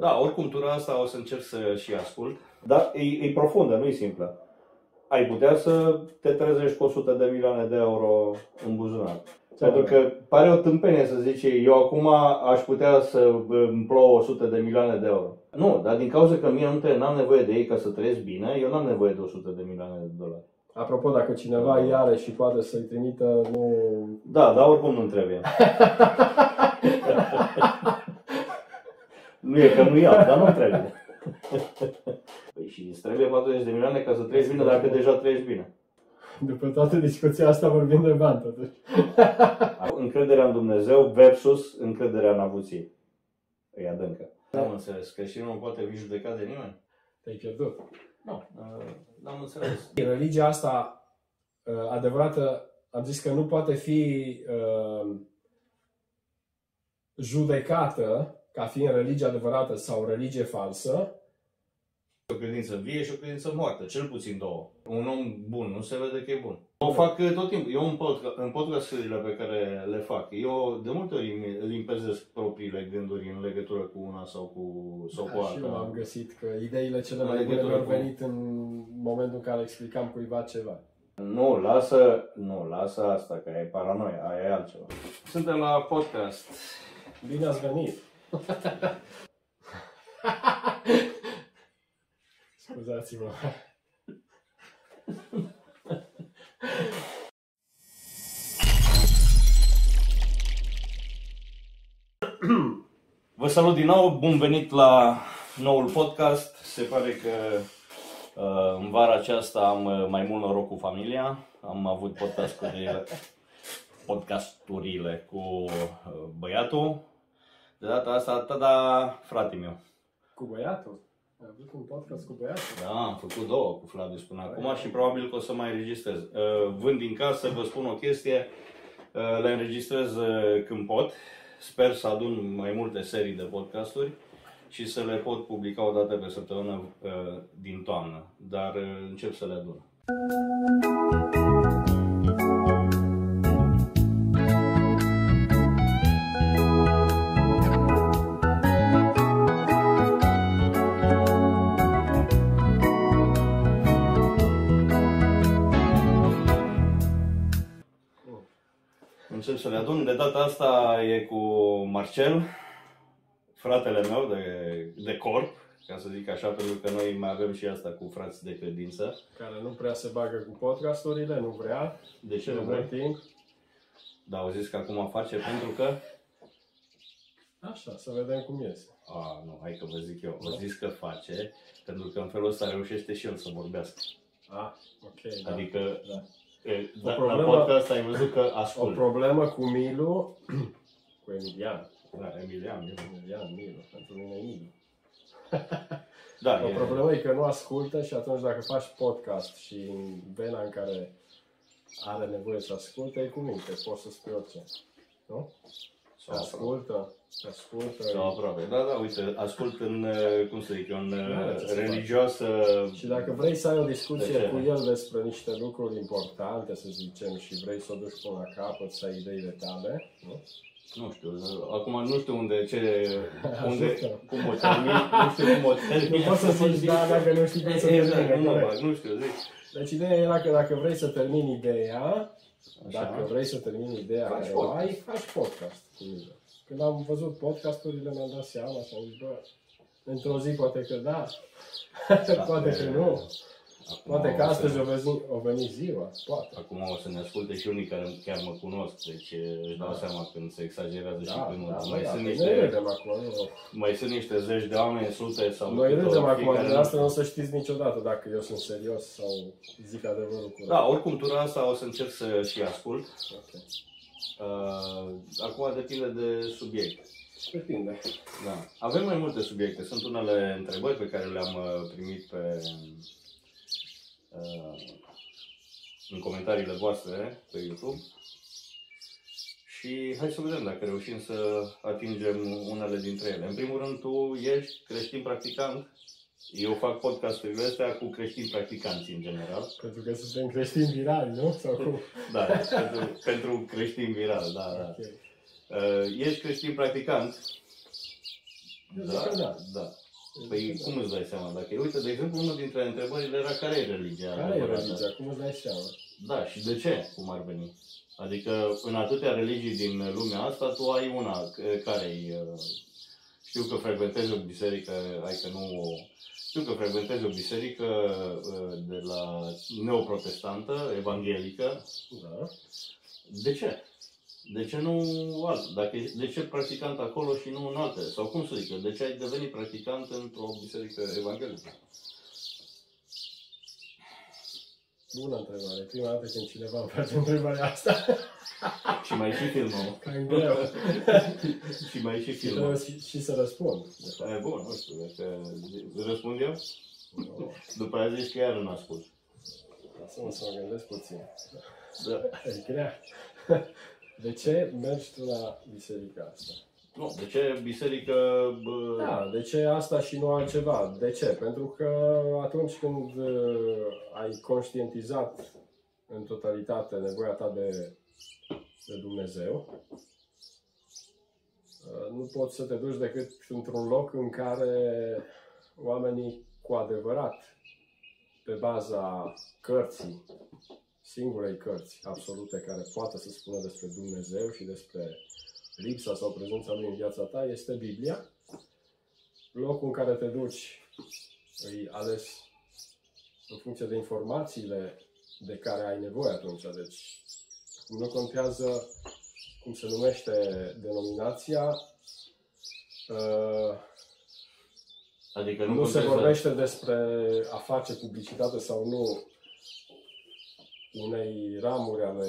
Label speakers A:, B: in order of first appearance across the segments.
A: Da, oricum, tura asta o să încerc să și ascult.
B: Dar e, e profundă, nu e simplă. Ai putea să te trezești cu 100 de milioane de euro în buzunar. Pentru că pare o tâmpenie să zici, eu acum aș putea să îmi plouă 100 de milioane de euro. Nu, dar din cauza că mie nu te, n-am nevoie de ei ca să trăiesc bine, eu n-am nevoie de 100 de milioane de dolari.
C: Apropo, dacă cineva îi are și poate să-i trimită, nu...
B: Da, dar oricum nu trebuie. nu e că nu iau, dar nu trebuie. Păi și îți trebuie 40 de milioane ca să trăiești bine dacă deja trăiești bine.
C: După toată discuția asta vorbim de bani totuși.
B: Încrederea în Dumnezeu versus încrederea în avuție. E adâncă.
A: N-am înțeles, că și nu poate fi judecat de nimeni.
C: Te-ai pierdut.
A: Nu, uh, n-am înțeles.
C: Religia asta uh, adevărată, am zis că nu poate fi uh, judecată ca fiind religie adevărată sau religie falsă,
A: O credință vie și o credință moartă, cel puțin două. Un om bun nu se vede că e bun. O fac uh, tot timpul. Eu în, podcast, în podcasturile pe care le fac, eu de multe ori îmi limpezesc propriile gânduri în legătură cu una sau cu, sau cu
C: Da, și eu am
A: alta.
C: găsit că ideile cele
A: În
C: mai bune
A: legătură
C: mi-au
A: cu-
C: venit în momentul în care explicam cuiva ceva.
B: Nu, lasă, nu, lasă asta, că e paranoia, aia e altceva.
A: Suntem la podcast.
C: Bine ați venit! Scuzați-mă.
A: Vă salut din nou, bun venit la noul podcast. Se pare că uh, în vara aceasta am uh, mai mult noroc cu familia. Am avut podcasturile, podcasturile cu uh, băiatul. De data asta, tada, frate meu.
C: Cu băiatul? Ai avut un podcast cu băiatul?
A: Da, am făcut două cu Flavius până acum și probabil că o să mai înregistrez. Uh, Vând din casă, vă spun o chestie, uh, le înregistrez uh, când pot. Sper să adun mai multe serii de podcasturi și să le pot publica o dată pe săptămână uh, din toamnă, dar uh, încep să le adun. Încep să le adun. De data asta e cu Marcel, fratele meu de, de corp, ca să zic așa, pentru că noi mai avem și asta cu frați de credință.
C: Care nu prea se bagă cu podcasturile, nu vrea.
A: De ce nu
C: nu
A: vrei?
C: timp.
A: Dar au zis că acum face pentru că...
C: Așa, să vedem cum iese.
A: A, nu, hai că vă zic eu. Au zis că face pentru că în felul ăsta reușește și el să vorbească.
C: Ah, ok, da.
A: Adică,
C: da.
A: E,
C: O
A: da, la
C: problemă-
A: podcast ai văzut că
C: O
A: ascult.
C: problemă cu Milu, cu Emilian.
A: Da, Emilian, e-
C: Emilian, Milu, pentru mine e Milu.
A: da,
C: O
A: e,
C: problemă e că nu ascultă și atunci dacă faci podcast și în vena în care are nevoie să asculte, e cu minte, poți să spui orice. Nu?
A: Sau aproape.
C: Ascultă, ascultă.
A: Sau aproape. Da, da, uite, ascult în, uh, cum să zic eu, în
C: Da,
A: uh,
C: ce să
A: religiosă...
C: Și dacă vrei să ai o discuție
A: De ce?
C: cu el despre niște lucruri importante, să zicem, și vrei să o duci până la capăt, să ai ideile tale, nu?
A: Nu știu, acum nu știu unde, ce, unde,
C: Ajută.
A: cum o termin, nu știu cum o termin.
C: Nu poți să zici da dacă nu știi cum să
A: Exact,
C: termine,
A: nu mă
C: corect.
A: bag, nu știu, zic.
C: Deci ideea era că dacă vrei să termini ideea,
A: Așa.
C: dacă vrei să termini ideea
A: Faci
C: care
A: podcast.
C: o ai, faci podcast cu mine. Când am văzut podcasturile, mi-am dat seama și am zis, bă, într-o zi poate că da, poate că nu.
A: Acum
C: Poate că
A: o să-
C: astăzi o veni, o veni ziua, poate.
A: Acum o să ne asculte și unii care chiar mă cunosc, deci își dau
C: Da.
A: seama când se exagerează și
C: Da,
A: când nu.
C: da,
A: mai,
C: da,
A: sunt
C: noi
A: niște,
C: râdem acum, nu?
A: mai sunt niște zeci de oameni, sute sau...
C: Noi
A: câte
C: râdem
A: ori
C: acum,
A: fiecare
C: de
A: nu-
C: asta nu o să știți niciodată dacă eu sunt serios sau zic adevărul curat.
A: Da, oricum, tura asta o să încerc să și ascult.
C: Ok.
A: Uh, acum depinde de subiect.
C: Depinde.
A: Da. Avem mai multe subiecte. Sunt unele întrebări pe care le-am uh, primit pe, uh, în comentariile voastre pe YouTube. Și hai să vedem dacă reușim să atingem unele dintre ele. În primul rând, tu ești creștin practicant. Eu fac podcasturile astea cu creștini practicanți în general.
C: Pentru că suntem creștini virali, nu? Sau cum?
A: Da, pentru, pentru creștin viral, da, da.
C: Ok.
A: Uh, ești creștin practicant
C: Eu zic
A: Da,
C: că da.
A: da.
C: Eu
A: Păi
C: zic că
A: cum
C: da.
A: îți dai seama? Dacă, uite, de exemplu, unul dintre întrebările era care e religia?
C: Care e
A: adevărată?
C: religia? Cum îți dai seama?
A: Da, și de ce? Cum ar veni? Adică în atâtea religii din lumea asta, tu ai una c- care-i... uh, Știu că frecventezi o biserică, ai că nu o... Știu că frecventezi o biserică uh, de la neoprotestantă, evanghelică.
C: Da.
A: De ce? De ce nu alt? Dacă, e- de ce practicant acolo și nu în alte? Sau cum să zic eu, de ce ai devenit practicant într-o biserică evanghelică?
C: Bună întrebare. Prima dată când cineva îmi face întrebarea asta,
A: Și mai și filmul.
C: cam greu.
A: și mai și
C: Și
A: filmul.
C: trebuie și, și să răspund. de fapt.
A: E bun, nu știu, dacă răspund eu,
C: Nu,
A: după aia zici că iar nu ascult.
C: Lasă-mă să mă gândesc puțin.
A: Da.
C: E grea. De ce mergi tu la biserica asta?
A: Nu, de ce biserică... Bă,
C: Da, de ce asta și nu altceva? De ce? Pentru că atunci când uh, ai conștientizat în totalitate nevoia ta de, de Dumnezeu, uh, nu poți să te duci decât într-un loc în care oamenii cu adevărat, pe baza cărții, singurei cărți absolute care poate să spună despre Dumnezeu și despre lipsa sau prezența lui în viața ta, este Biblia. Locul în care te duci îi ales în funcție de informațiile de care ai nevoie atunci. Deci nu contează cum se numește denominația, uh,
A: Adică nu,
C: nu se
A: contează-
C: vorbește despre a face publicitate sau nu unei ramuri ale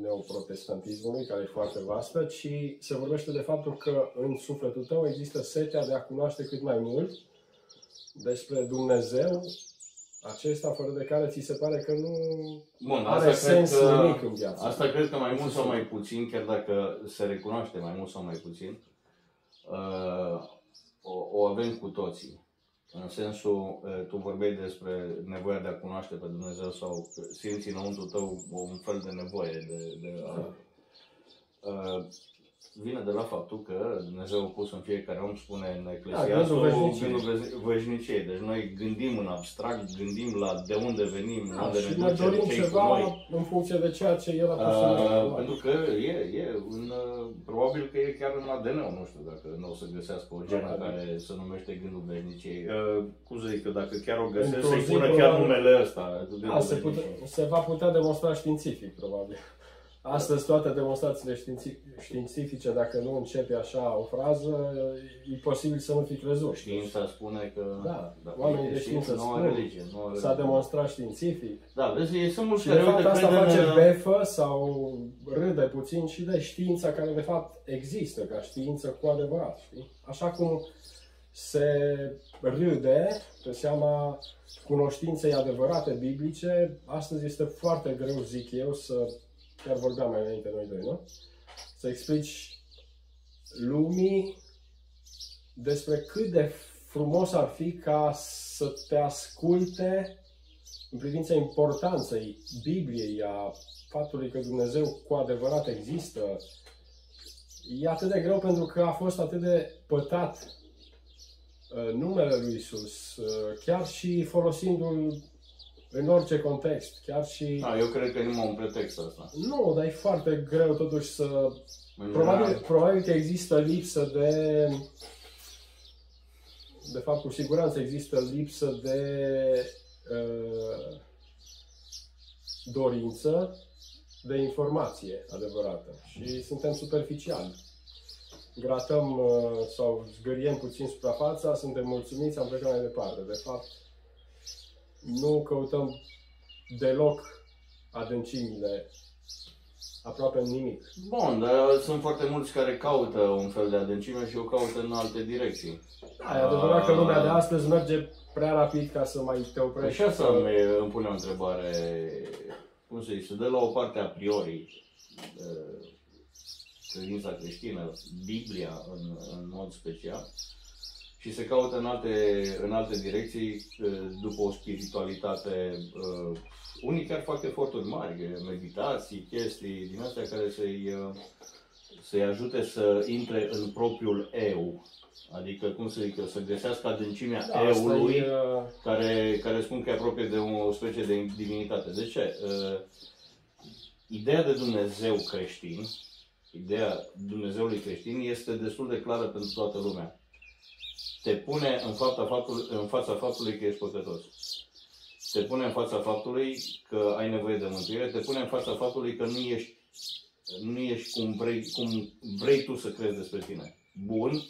C: neoprotestantismului, care e foarte vastă, ci se vorbește de faptul că în sufletul tău există setea de a cunoaște cât mai mult despre Dumnezeu, acesta fără de care ți se pare că nu
A: Bun,
C: are
A: asta cred
C: sens
A: că,
C: nimic în viață.
A: Asta cred că mai mult sau mai puțin, chiar dacă se recunoaște mai mult sau mai puțin, uh, o, o avem cu toții. În sensul, uh, tu vorbeai despre nevoia de a cunoaște pe Dumnezeu sau simți înăuntru tău un fel de nevoie de, de a, uh, vine de la faptul că Dumnezeu a pus în fiecare om, spune în
C: gândul
A: Eclesiastul,
C: veșniciei.
A: gândul vezi- veșniciei. Deci noi gândim în abstract, gândim la de unde venim,
C: Da,
A: unde
C: și
A: ne
C: ne
A: ducem,
C: dorim
A: ce cu
C: ceva
A: noi.
C: în funcție de ceea ce El a pus în
A: Uh,
C: noi.
A: pentru că e, e un, uh, probabil că e chiar în ADN, nu știu dacă nu o să găsească o genă
C: Probabil.
A: care se numește gândul veșniciei. Uh, cum să zic eu, dacă chiar o găsesc,
C: Într-o
A: să-i
C: zi,
A: pună chiar
C: probabil-
A: numele ăsta. gândul
C: Da, se, pute,
A: veșniciei.
C: se va putea demonstra științific, probabil. Astăzi toate demonstrațiile științi- științifice, dacă nu începe așa o frază, e posibil să nu fi crezut.
A: Știința spune că
C: Da,
A: dacă
C: oamenii
A: e
C: de știință
A: nu
C: spun.
A: are religie. Nu are
C: S-a
A: religie.
C: demonstrat științific.
A: Da, vezi, e- sunt mulți
C: Și
A: care
C: de fapt
A: uite,
C: asta
A: cred în,
C: face
A: uh,
C: befă sau râde puțin și de știința care de fapt există ca știință cu adevărat. Știi? Așa cum se râde pe seama cunoștinței adevărate biblice, astăzi este foarte greu, zic eu, să, chiar vorbeam mai înainte noi doi, nu? Să explici lumii despre cât de frumos ar fi ca să te asculte în privința importanței Bibliei, a faptului că Dumnezeu cu adevărat există, e atât de greu pentru că a fost atât de pătat uh, numele lui Isus, uh, chiar și folosindu-l în orice context, chiar și...
A: Da, eu cred că e numai un pretext asta.
C: Nu, dar e foarte greu totuși să
A: În
C: Probabil,
A: general,
C: probabil că există lipsă de. De fapt, cu siguranță există lipsă de uh, dorință de informație adevărată. Și suntem superficiali. Gratăm uh, sau zgăriem puțin suprafața, suntem mulțumiți, am plecat mai departe. De fapt, nu căutăm deloc adâncimile aproape în nimic.
A: Bun, dar sunt foarte mulți care caută un fel de adâncime și o caută în alte direcții.
C: Da, e adevărat că lumea de astăzi merge prea rapid ca să mai te
A: Păi
C: oprești.
A: și asta îmi, îmi pune o întrebare, cum să zic, se dă la o parte a priori uh, credința creștină, Biblia în, în mod special, și se caută în alte, în alte direcții uh, după o spiritualitate. uh, Unii chiar fac eforturi mari, meditații, chestii din astea care să-i, uh, să-i ajute să intre în propriul eu. Adică, cum să zic eu, să găsească adâncimea
C: Da, asta
A: eului,
C: e, uh,
A: care, care spun că e apropie de o specie de divinitate. De ce? Uh, ideea de Dumnezeu creștin, ideea Dumnezeului creștin este destul de clară pentru toată lumea. Te pune în, fața faptului, în fața faptului că ești păcătos. Te pune în fața faptului că ai nevoie de mântuire, te pune în fața faptului că nu ești, nu ești cum, vrei, cum vrei tu să crezi despre tine. Bun,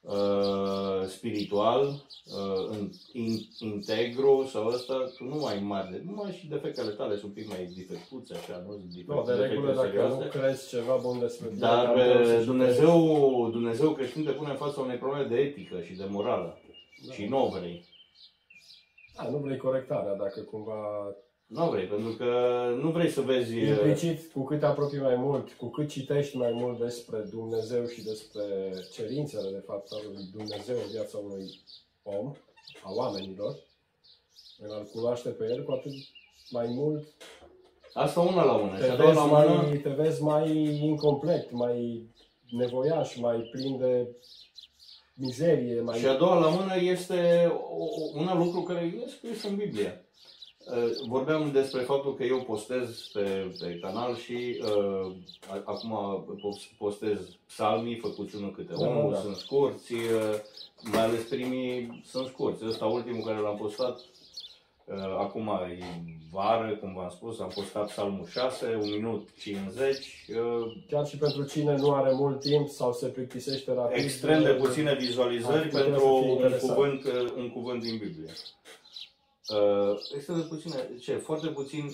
A: uh, spiritual, uh, in, in, integru sau ăsta, tu nu ai mari de... Numai și defectele tale sunt un pic mai defectuțe, așa, nu sunt
C: nu, de
A: defecte
C: regulă, dacă
A: serioase.
C: nu crezi ceva bun despre tine,
A: Dar
C: cam greu să
A: uh,
C: și
A: Dumnezeu, Dumnezeu creștin te pune în fața unei probleme de etică și de morală.
C: Da.
A: Și nu o vrei.
C: Da, nu vrei corectarea dacă cumva
A: Nu o vrei, pentru că nu vrei să vezi... uh,
C: implicit, cu cât te apropii mai mult, cu cât citești mai mult despre Dumnezeu și despre cerințele, de fapt, al lui Dumnezeu în viața unui om, a oamenilor, în a-L cunoaște pe El, cu atât mai mult
A: Asta una la una. Și
C: te
A: a doua
C: vezi,
A: la mână,
C: mai, te vezi mai incomplet, mai nevoiaș, mai plin de mizerie, mai...
A: Și a doua la mână este o- un alt lucru care e scris în Biblie. Uh, Vorbeam despre faptul că eu postez pe, pe canal și uh, a- acum pos- postez psalmii făcuți unul câte
C: Da,
A: unul,
C: da.
A: sunt scurți, uh, mai ales primii sunt scurți. Ăsta ultimul care l-am postat, uh, acum e vară, cum v-am spus, am postat psalmul 6, 1 minut 50, uh,
C: Chiar și pentru cine nu are mult timp sau se plictisește rapid.
A: extrem de puține vizualizări
C: Ar putea
A: pentru
C: să fie
A: un
C: interesant.
A: cuvânt, uh, un cuvânt din Biblie. Uh, extrem de puține, ce? Foarte puțin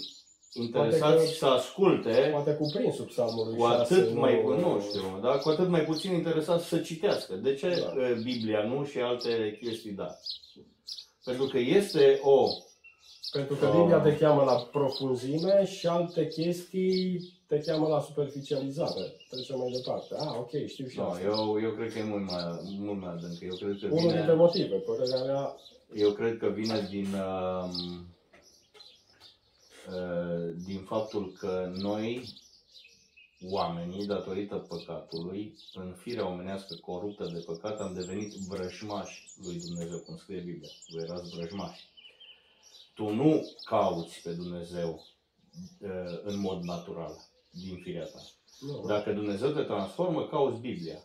A: interesați
C: că-
A: să asculte,
C: Poate cuprins sub psalmul lui
A: cu
C: 6,
A: atât mai,
C: nu,
A: nu știu, da? cu atât mai puțin interesați să citească. De ce
C: Da.
A: uh, Biblia nu și alte chestii da? Pentru că este o
C: Pentru că
A: Ah.
C: Biblia te cheamă la profunzime și alte chestii te cheamă la superficializare. Trecem mai departe. Ah, ok, știu și
A: Nu,
C: asta.
A: eu, eu cred că e mult mai, mult mai adânc. Eu cred că
C: Unul dintre
A: vine,
C: motive, părerea mea,
A: eu cred că vine din, um, uh, din faptul că noi, oamenii, datorită păcatului, în firea omenească coruptă de păcat, am devenit vrăjmași lui Dumnezeu, cum scrie Biblia. Voi erați vrăjmași. Tu nu cauți pe Dumnezeu uh, în mod natural, din firea ta.
C: nu,
A: Dacă Dumnezeu te transformă, cauți Biblia.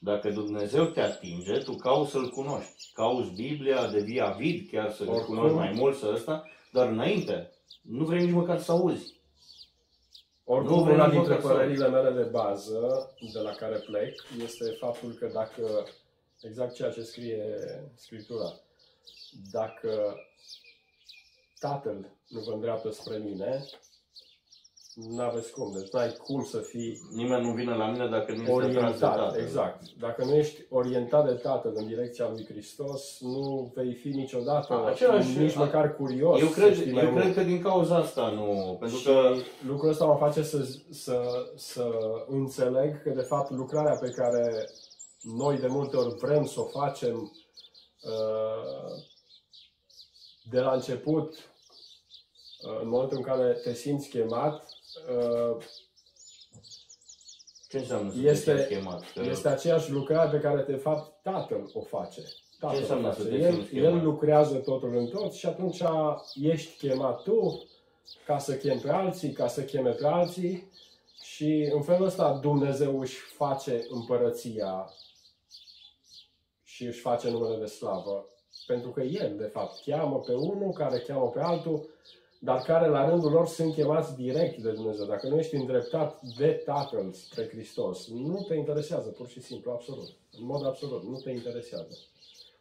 A: Dacă Dumnezeu te atinge, tu cauți să-L cunoști. Cauți Biblia, devii avid chiar să-L
C: Oricum-
A: cunoști mai mult, să ăsta, dar înainte, nu vrei nici măcar să auzi.
C: Oricum,
A: Nu vrei
C: una
A: nici
C: dintre
A: măcar să-
C: părerile mele de bază, de la care plec, este faptul că dacă, exact ceea ce scrie Scriptura, dacă Tatăl nu vă îndreaptă spre mine, nu aveți cum. Deci n-ai cum să fii
A: Nimeni nu vine la mine dacă nu este atras de
C: orientat.
A: Tatăl.
C: Exact. Dacă nu ești orientat de Tatăl în direcția lui Hristos, nu vei fi niciodată
A: A, același-
C: nici măcar curios.
A: Eu
C: să
A: cred,
C: știi mai
A: eu
C: mult.
A: cred că din cauza asta nu. Pentru
C: Și
A: că
C: lucrul ăsta mă face să, să, să înțeleg că, de fapt, lucrarea pe care noi de multe ori vrem să o facem uh, de la început, uh, în momentul în care te simți chemat, uh,
A: ce înseamnă să
C: Este-
A: te simți chemat? Că
C: este aceeași lucrare pe care, de fapt, Tatăl o face. Tatăl o
A: înseamnă
C: face.
A: să te
C: El,
A: simți
C: el
A: chemat?
C: lucrează totul în tot și atunci ești chemat tu ca să chemi pe alții, ca să cheme pe alții și în felul ăsta Dumnezeu își face împărăția și își face numele de slavă. Pentru că El, de fapt, cheamă pe unul care cheamă pe altul, dar care la rândul lor sunt chemați direct de Dumnezeu. Dacă nu ești îndreptat de Tatăl spre Hristos, nu te interesează, pur și simplu, absolut. În mod absolut, nu te interesează.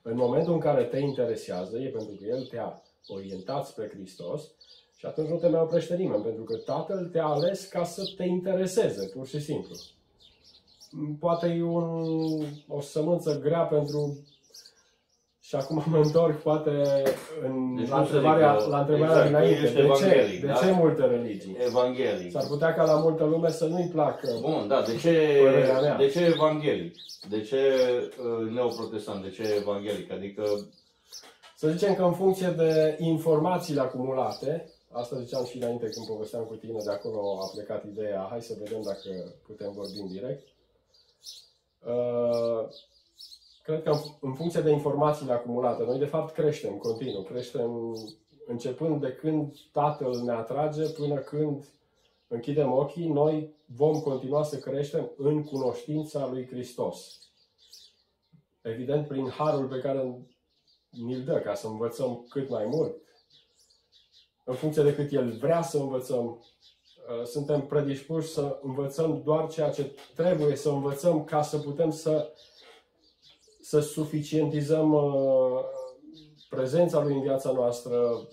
C: În momentul în care te interesează, e pentru că El te-a orientat spre Hristos și atunci nu te mai oprește nimeni, pentru că Tatăl te-a ales ca să te intereseze, pur și simplu. Poate e un, o sămânță grea pentru... Și acum mă întorc poate în,
A: Deci
C: la
A: nu să
C: întrebarea,
A: zic că-
C: la întrebarea
A: exact,
C: dinainte.
A: ești
C: De ce,
A: evanghelic,
C: de
A: da?
C: ce multe religii?
A: evanghelic.
C: S-ar putea ca la multă lume să nu-i placă.
A: Bun, da, de ce,
C: Părerea mea.
A: de ce evanghelic? De ce uh, neoprotestant? De ce evanghelic? Adică,
C: Să zicem că în funcție de informațiile acumulate, asta ziceam și înainte când povesteam cu tine, de acolo a plecat ideea, hai să vedem dacă putem vorbi în direct. Uh, cred că în funcție de informațiile acumulate, noi de fapt creștem continuu, creștem începând de când Tatăl ne atrage până când închidem ochii, noi vom continua să creștem în cunoștința lui Hristos. Evident, prin harul pe care ni-l dă, ca să învățăm cât mai mult, în funcție de cât El vrea să învățăm, uh, suntem predispuși să învățăm doar ceea ce trebuie să învățăm ca să putem să, să suficientizăm uh, prezența Lui în viața noastră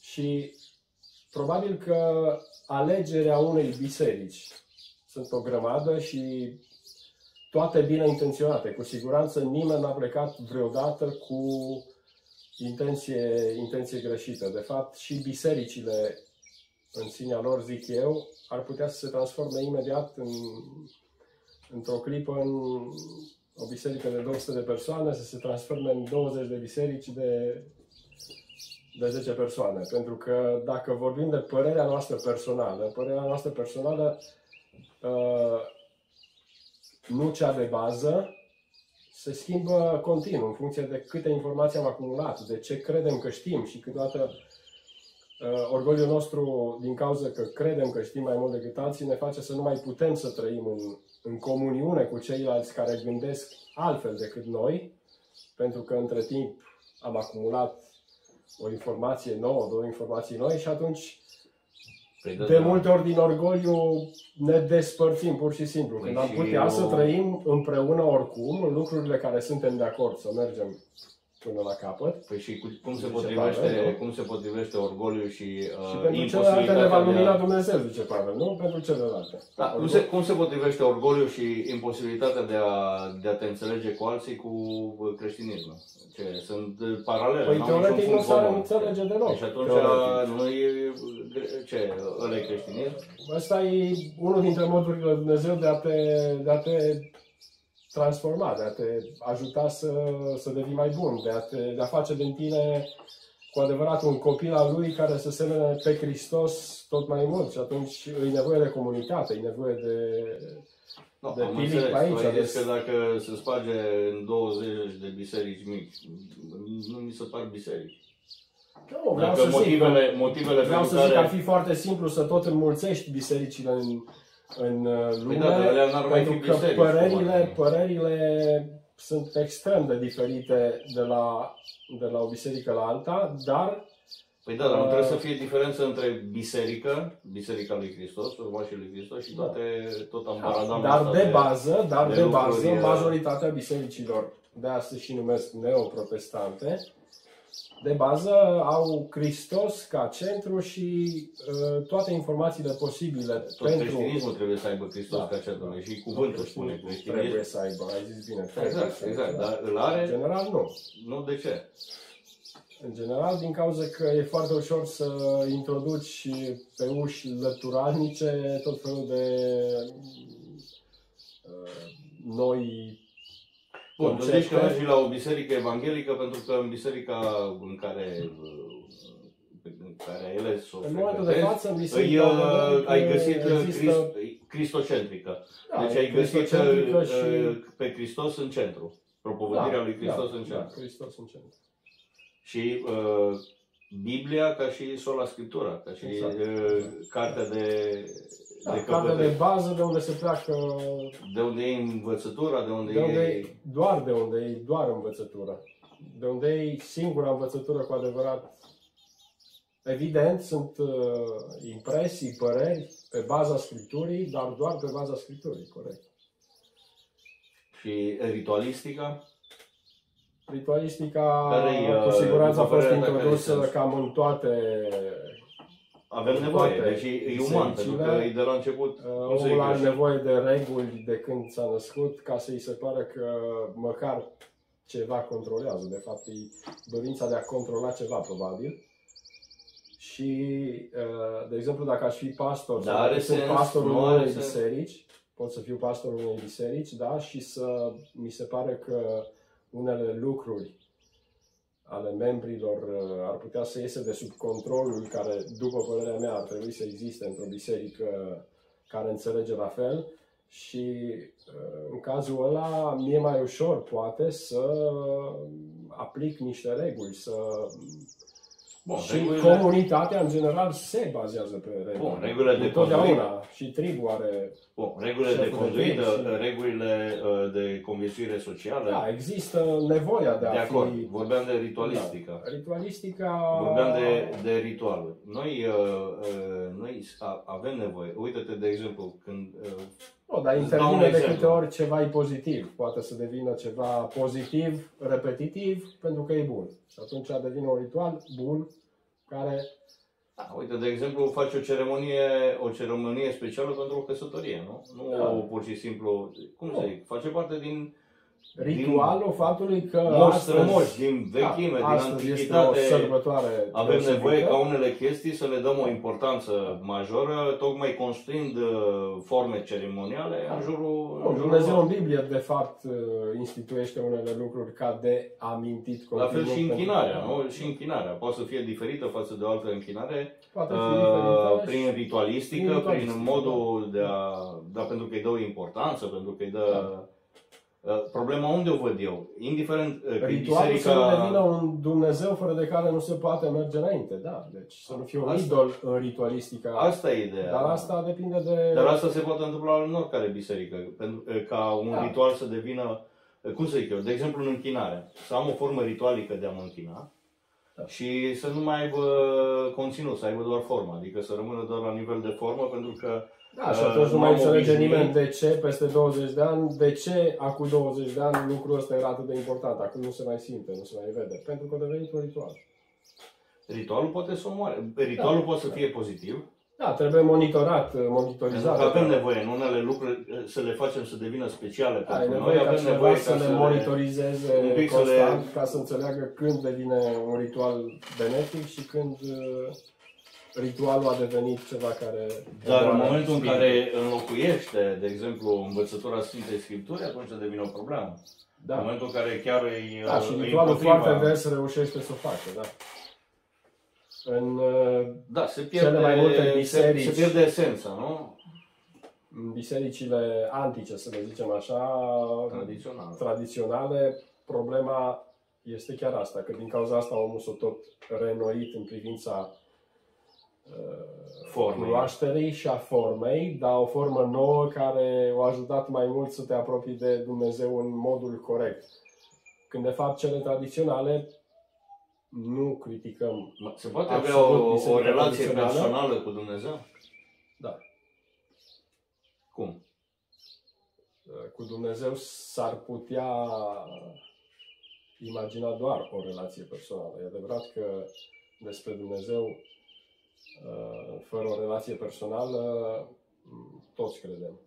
C: și probabil că alegerea unei biserici sunt o grămadă și toate bine intenționate. Cu siguranță nimeni n-a plecat vreodată cu intenție, intenție greșită. De fapt, și bisericile în sinea lor, zic eu, ar putea să se transforme imediat în, într-o clipă în o biserică de 200 de persoane, să se transforme în 20 de biserici de, de 10 persoane. Pentru că dacă vorbim de părerea noastră personală, părerea noastră personală uh, nu cea de bază, se schimbă continuu în funcție de câte informații am acumulat, de ce credem că știm și câteodată uh, orgoliul nostru, din cauza că credem că știm mai mult decât alții, ne face să nu mai putem să trăim în, în comuniune cu ceilalți care gândesc altfel decât noi, pentru că între timp am acumulat o informație nouă, două informații noi și atunci Păi da, de da. multe ori din orgoliu ne despărțim pur și simplu. Păi Când am putea eu... să trăim împreună oricum în lucrurile care suntem de acord să mergem până la capăt.
A: Păi și cum se, potrivește, Pavel, cum se potrivește orgoliu și uh,
C: Și pentru celelalte ne va lumina a... Dumnezeu, zice Pavel, nu? Pentru celelalte.
A: Da, cum se, cum se potrivește orgoliu și imposibilitatea de a, de a te înțelege cu alții cu creștinismul? Ce, sunt paralele,
C: păi teoretic nu s-ar înțelege deloc.
A: Și atunci nu e, ce, ăla e creștinism?
C: Ăsta e unul dintre modurile lui Dumnezeu de a te, de a te transforma, de a te ajuta să, să devii mai bun, de a, te, de a face din tine cu adevărat un copil al lui care să semene pe Hristos tot mai mult și atunci îi nevoie de comunitate, îi nevoie de,
A: No, de am înțeles, aici. Deci... că dacă se sparge în 20 de biserici mici, nu mi se par biserici.
C: Nu, vreau dacă să motivele, zic, motivele vreau să care... zic că ar fi foarte simplu să tot înmulțești bisericile în, în uh, lume, păi da, pentru că biserici, părerile, părerile sunt extrem de diferite de la, de la o biserică la alta, dar
A: Păi da, dar nu trebuie să fie diferență între biserică, Biserica lui Hristos, urmașii lui Hristos și toate, tot ambaradamul
C: Dar de, de bază, dar de, de bază, majoritatea bisericilor de astăzi și numesc neoprotestante, de bază au Hristos ca centru și uh, toate informațiile posibile.
A: Tot pentru... creștinismul trebuie să aibă Hristos da, ca centru da. și cuvântul spune
C: creștinism. Trebuie să aibă, ai zis bine.
A: Exact, exact, dar îl are?
C: În general nu.
A: Nu, de ce?
C: În general, din cauza că e foarte ușor să introduci pe uși lăturalnice tot felul de uh, noi
A: Bun, tu zici că mergi la o biserică evanghelică pentru că în biserica în care în care ele
C: s-o În momentul de față, în biserica
A: îi, ai găsit există... cristocentrică. Da, deci ai găsit uh, și... pe Hristos în centru. Propovădirea da, lui Hristos
C: da,
A: în centru.
C: Da, Hristos în centru.
A: Și uh, Biblia ca și sola Scriptura, ca și exact. uh, cartea de
C: da, de cartea de bază de unde se pleacă...
A: De unde e învățătura, de unde,
C: de unde
A: e...
C: Doar de unde e doar învățătura. De unde e singura învățătură cu adevărat. Evident, sunt uh, impresii, păreri pe baza Scripturii, dar doar pe baza Scripturii, corect.
A: Și ritualistica?
C: Ritualistica, Care cu siguranță a fost introdusă cam în toate
A: avem nevoie, deci e uman, pentru că e de la început.
C: Uh, omul are nevoie de reguli de când s-a născut ca să-i se pare că măcar ceva controlează. De fapt, e dorința de a controla ceva, probabil. Și, uh, de exemplu, dacă aș fi pastor,
A: da, are
C: sunt sens, pastorul unei biserici, pot să fiu pastorul unei biserici, da, și să mi se pare că unele lucruri ale membrilor uh, ar putea să iese de sub controlul care, după părerea mea, ar trebui să existe într-o biserică care înțelege la fel, Și uh, în cazul ăla mi-e mai ușor, poate, să aplic niște reguli, să
A: Bun,
C: și
A: regulile-
C: comunitatea, în general, se bazează pe reguli.
A: Bun, regulile de
C: Întotdeauna. Și tribu are...
A: Bun, regulile de
C: Șeful de
A: conduită,
C: direcție.
A: regulile uh, de conviețuire socială,
C: Da, există nevoia de a
A: de acord.
C: fi...
A: Vorbeam de ritualistică.
C: Da. Ritualistica...
A: Vorbeam de, de ritualuri. Noi, uh, uh, noi a- avem nevoie. Uite-te, de exemplu, când uh,
C: Nu, dar
A: Îți dau un
C: intervine de
A: exemplu.
C: câte ori ceva e pozitiv. Poate să devină ceva pozitiv, repetitiv, pentru că e bun. Și atunci devine un ritual bun, care...
A: Da, uite, de exemplu, faci o ceremonie, o ceremonie specială pentru o căsătorie, nu? Nu
C: Da.
A: pur și simplu, cum să
C: Nu.
A: zic, face parte din
C: Ritualul faptului că
A: moși
C: astăzi-
A: strămoși, din vechime,
C: da,
A: din
C: astăzi este o
A: antichitate.
C: sărbătoare
A: Avem
C: deosebită.
A: nevoie ca unele chestii să le dăm o importanță majoră, tocmai construind uh, forme ceremoniale în jurul...
C: Nu,
A: în jurul
C: Dumnezeu
A: lor.
C: în Biblie, de fapt, uh, instituiește unele lucruri ca de amintit
A: La
C: continuu.
A: fel și
C: pentru-
A: închinarea, nu? Și închinarea. Poate să fie diferită față de o altă închinare,
C: Poate fi
A: uh,
C: diferită
A: prin
C: și-
A: ritualistică,
C: prin
A: prin
C: ritualistică,
A: modul de a... Da, pentru că îi dă o importanță, pentru că îi dă...
C: Da.
A: Uh, Problema unde o văd eu? Indiferent uh, că
C: Ritualul
A: biserica...
C: să nu devină un Dumnezeu fără de care nu se poate merge înainte, da. Deci să nu fie un
A: Asta-
C: idol în ritualistica.
A: Asta e ideea.
C: Dar asta depinde de...
A: Dar asta se poate întâmpla în oricare biserică, pentru, ca un
C: Da.
A: ritual să devină, cum să zic eu, de exemplu în închinare, să am o formă ritualică de a mă închina
C: Da.
A: și să nu mai aibă conținut, să aibă doar formă, adică să rămână doar la nivel de formă, pentru că
C: Da, și
A: uh,
C: atunci nu mai
A: m-am
C: înțelege
A: obișnuit.
C: nimeni de ce peste 20 de ani, de ce acum 20 de ani lucrul ăsta era atât de important, acum nu se mai simte, nu se mai vede, pentru că a devenit un ritual.
A: Ritualul poate să omoare. Ritualul
C: Da.
A: poate să fie pozitiv,
C: Da, trebuie monitorat,
A: pentru
C: monitorizat.
A: că avem nevoie în unele lucruri să le facem să devină speciale
C: Da, e
A: pentru
C: nevoie
A: noi,
C: ca
A: avem
C: cineva
A: nevoie
C: să
A: ca
C: le
A: să le...
C: monitorizeze
A: un pic să
C: constant
A: le-
C: ca să înțeleagă când devine un ritual benefic și când uh, ritualul a devenit ceva care...
A: Dar în
C: omoară
A: momentul în
C: spiritul.
A: care înlocuiește, de exemplu, învățătura Sfintei Scripturi, atunci devine o problemă.
C: Da.
A: În momentul în care chiar îi
C: Da, și
A: îi
C: ritualul
A: împotriva-
C: foarte des reușește să o facă, da. În, uh,
A: Da, se pierde,
C: cele mai multe
A: se,
C: biserici-
A: se pierde esența, nu?
C: în bisericile antice, să le zicem așa,
A: Tradițional.
C: tradiționale, problema este chiar asta, că din cauza asta omul s-a tot reînnoit în privința uh,
A: Formei.
C: cunoașterii și a formei, dar o formă nouă care a ajutat mai mult să te apropii de Dumnezeu în modul corect. Când de fapt cele tradiționale nu criticăm.
A: Mă, Se poate
C: Absolut,
A: avea o, o
C: biserica
A: relație
C: tradițională.
A: personală cu Dumnezeu?
C: Da.
A: Cum?
C: Cu Dumnezeu s-ar putea imagina doar o relație personală. E adevărat că despre Dumnezeu, uh, fără o relație personală, m, toți credem.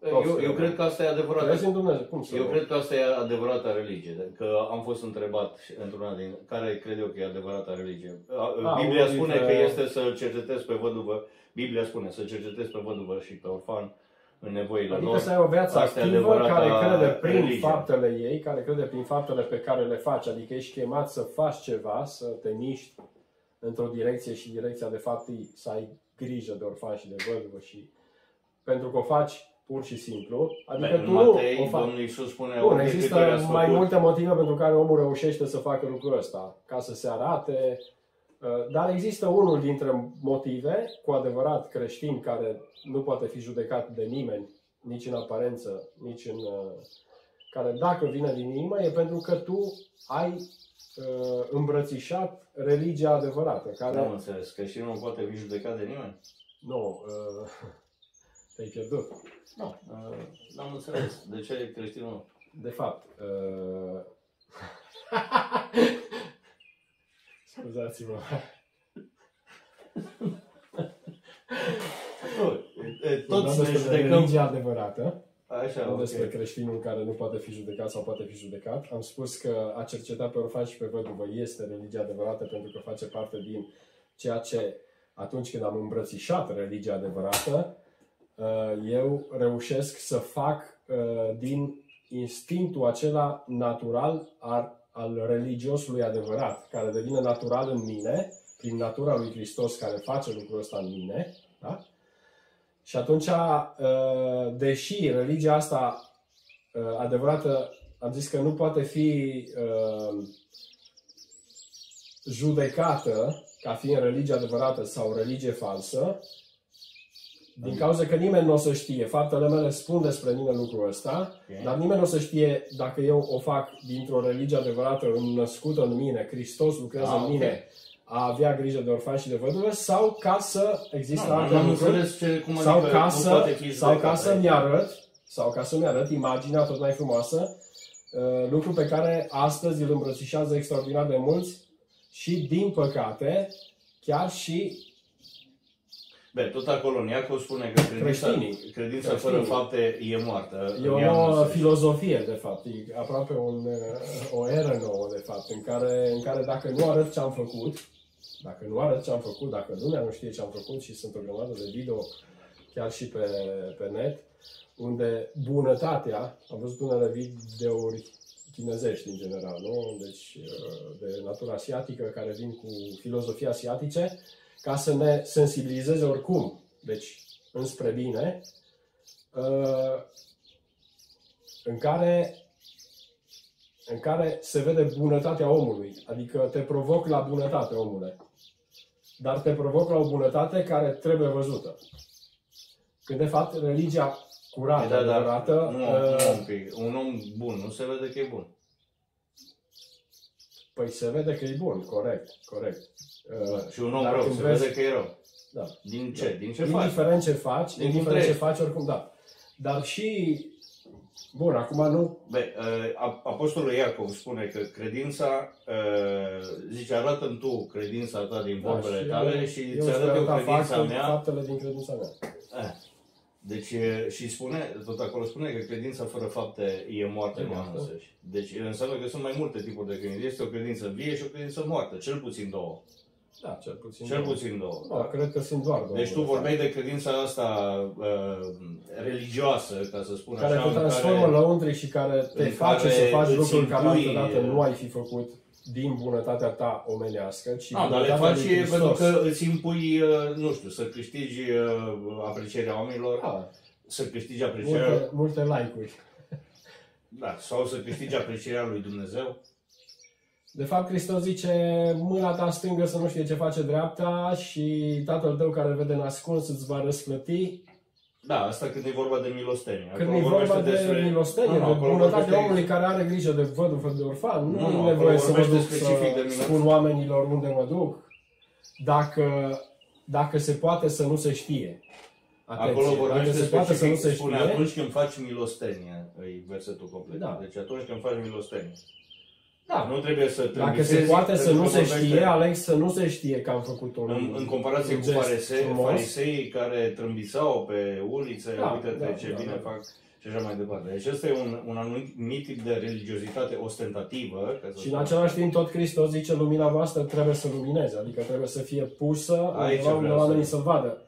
C: Toți
A: Eu, eu
C: credem.
A: cred că asta e adevărat.
C: Crezi în Dumnezeu? Cum să
A: Eu
C: nu?
A: cred că asta e adevărata religie. Că am fost întrebat într-una din care cred eu că e adevărata religie.
C: Ah,
A: Biblia
C: unul
A: spune
C: dintre-
A: că este să cercetezi pe văduvă. Biblia spune să cercetezi pe văduvă și pe orfan în nevoile
C: Adică
A: lor.
C: să ai o viață
A: Asta e
C: activă
A: adevărata
C: care crede prin
A: religie.
C: faptele ei, care crede prin faptele pe care le faci. Adică ești chemat să faci ceva, să te miști într-o direcție și direcția de fapt e să ai grijă de orfan și de văduvă și pentru că o faci pur și simplu. Adică
A: Bine,
C: tu
A: în
C: nu
A: Matei,
C: o faci.
A: Domnul Iisus spune
C: Bun,
A: "Orice
C: există
A: câte ori ați
C: mai
A: făcut,
C: multe motive pentru care omul reușește să facă lucrul ăsta. Ca să se arate. uh, Dar există unul dintre motive, cu adevărat creștin, care nu poate fi judecat de nimeni, nici în aparență, nici în. uh, care dacă vine din inimă, e pentru că tu ai uh, îmbrățișat religia adevărată. Care,
A: Nu am înțeles, că și nu poate fi judecat de nimeni.
C: nu, uh, te-ai pierdut.
A: Nu, uh, n-am înțeles. De ce creștinul nu?
C: De fapt, uh... scuzați-mă.
A: Nu, e, e,
C: Vorbeam
A: Toți ne
C: despre
A: judecăm.
C: religia adevărată,
A: Așa,
C: nu
A: ok.
C: despre creștinul care nu poate fi judecat sau poate fi judecat. Am spus că a cerceta pe orfan și pe văduvă este religia adevărată pentru că face parte din ceea ce atunci când am îmbrățișat religia adevărată, uh, eu reușesc să fac uh, din instinctul acela natural al, al religiosului adevărat, care devine natural în mine, prin natura lui Hristos care face lucrul ăsta în mine, da? Și atunci, uh, deși religia asta uh, adevărată, am zis că nu poate fi uh, judecată ca fiind religie adevărată sau religie falsă, din cauza că nimeni nu o să știe. Faptele mele spun despre mine lucrul ăsta,
A: Ok.
C: dar nimeni nu o să știe dacă eu o fac dintr-o religie adevărată născută în mine, Hristos lucrează
A: Ah,
C: în
A: ok.
C: mine, a avea grijă de orfani și de văduve, sau ca să există
A: Nu,
C: alte
A: am
C: lucruri,
A: înțeles ce, cum
C: sau
A: adică
C: ca,
A: nu
C: să,
A: poate fi
C: sau ca
A: judecat
C: să-mi
A: aici.
C: arăt, sau ca să-mi arăt imaginea tot mai frumoasă, uh, lucru pe care astăzi îl îmbrățișează extraordinar de mulți și, din păcate, chiar și
A: Bine, tot acolo în Iacov spune că credința,
C: Creștinii.
A: credința
C: Creștinii.
A: fără fapte e moartă.
C: E o
A: Ea
C: nouă
A: însăși.
C: filozofie, de fapt, e aproape un, uh, o eră nouă, de fapt, în care, în care dacă nu arăt ce am făcut, dacă nu arăt ce am făcut, dacă lumea nu știe ce am făcut și sunt o grămadă de video chiar și pe, pe net, unde bunătatea, am văzut unele videouri chinezești în general, nu? Deci uh, de natură asiatică, care vin cu filozofia asiatice, ca să ne sensibilizeze oricum, deci înspre bine, uh, în care, în care se vede bunătatea omului. Adică te provoc la bunătate, omule. Dar te provoc la o bunătate care trebuie văzută. Când de fapt religia curată,
A: Da, da,
C: adevărată,
A: nu,
C: uh,
A: nu un pic. Un om bun nu se vede că e bun.
C: păi se vede că e bun, corect, corect. Uh,
A: Și un om
C: dar
A: rău
C: când
A: se
C: vezi-
A: vede că e rău.
C: Da.
A: Din ce? Din ce faci?
C: indiferent ce faci,
A: Din
C: indiferent ce
A: trăiești.
C: faci, oricum, da. Dar și, bun, acum nu,
A: Be, uh, Apostolul Iacov spune că credința, uh, zice, arată tu credința ta din vorbele
C: Da,
A: tale
C: eu-
A: și
C: eu
A: îți arăt eu
C: arăta
A: credința
C: faptul-
A: mea.
C: Faptele din credința mea.
A: Eh. Deci, e, și spune, tot acolo spune că credința fără fapte e moartă
C: E
A: în ea
C: moartă.
A: însăși. Deci înseamnă că sunt mai multe tipuri de credință. Este o credință vie și o credință moartă, cel puțin două.
C: Da, cel puțin.
A: Cel
C: două.
A: puțin două.
C: Da, cred că sunt doar două.
A: Deci tu
C: de
A: vorbeai
C: fapt.
A: de credința asta uh, religioasă, ca să spun
C: care
A: așa,
C: te
A: în
C: transformă
A: care,
C: lăuntric și care te
A: în
C: face
A: care
C: să faci
A: îți
C: lucruri care
A: impui,
C: altădată
A: uh,
C: nu ai fi făcut din bunătatea ta omenească, ci
A: Nu, dar le
C: bunătatea
A: faci
C: lui Hristos.
A: pentru că îți impui, uh, nu știu, să câștigi uh, aprecierea oamenilor,
C: Da,
A: să câștigi aprecierea,
C: multe, multe like-uri.
A: da, sau să câștigi aprecierea lui Dumnezeu.
C: De fapt, Hristos zice, mâna ta stângă să nu știe ce face dreapta și tatăl tău care vede în ascuns îți va răsplăti.
A: Da, asta când e vorba de milostenie.
C: Când
A: Acolo
C: e vorba
A: vorbește
C: de
A: despre-
C: milostenie,
A: Nu, nu,
C: de
A: acolo
C: bunătatea
A: vorbește-
C: omului care are grijă de văduvă de orfan, nu,
A: Nu,
C: nu
A: acolo
C: e nevoie să mă
A: vorbește
C: duc
A: specific de
C: să
A: minuni.
C: spun oamenilor unde mă duc, dacă, dacă se poate să nu se știe. Atenție,
A: Acolo vorbește
C: dacă se poate să nu
A: specific,
C: se
A: spune
C: știe,
A: atunci când faci milostenie, e versetul complet.
C: Da.
A: Deci atunci când faci milostenie.
C: Da,
A: Nu trebuie să te
C: dacă se poate să nu se știe, aleg să nu se știe că am făcut un
A: În, în comparație
C: un
A: cu
C: gest
A: farisei,
C: frumos.
A: fariseii care trâmbițau pe ulițe,
C: Da,
A: uite-te
C: da,
A: ce
C: da,
A: bine
C: da.
A: fac și așa mai departe. Deci ăsta e un, un anumit tip de religiozitate ostentativă. Ca să
C: Și în
A: spun
C: același timp tot Hristos zice lumina voastră trebuie să lumineze, adică trebuie să fie pusă
A: Aici
C: undeva unde
A: vreau să-
C: oamenii să vadă.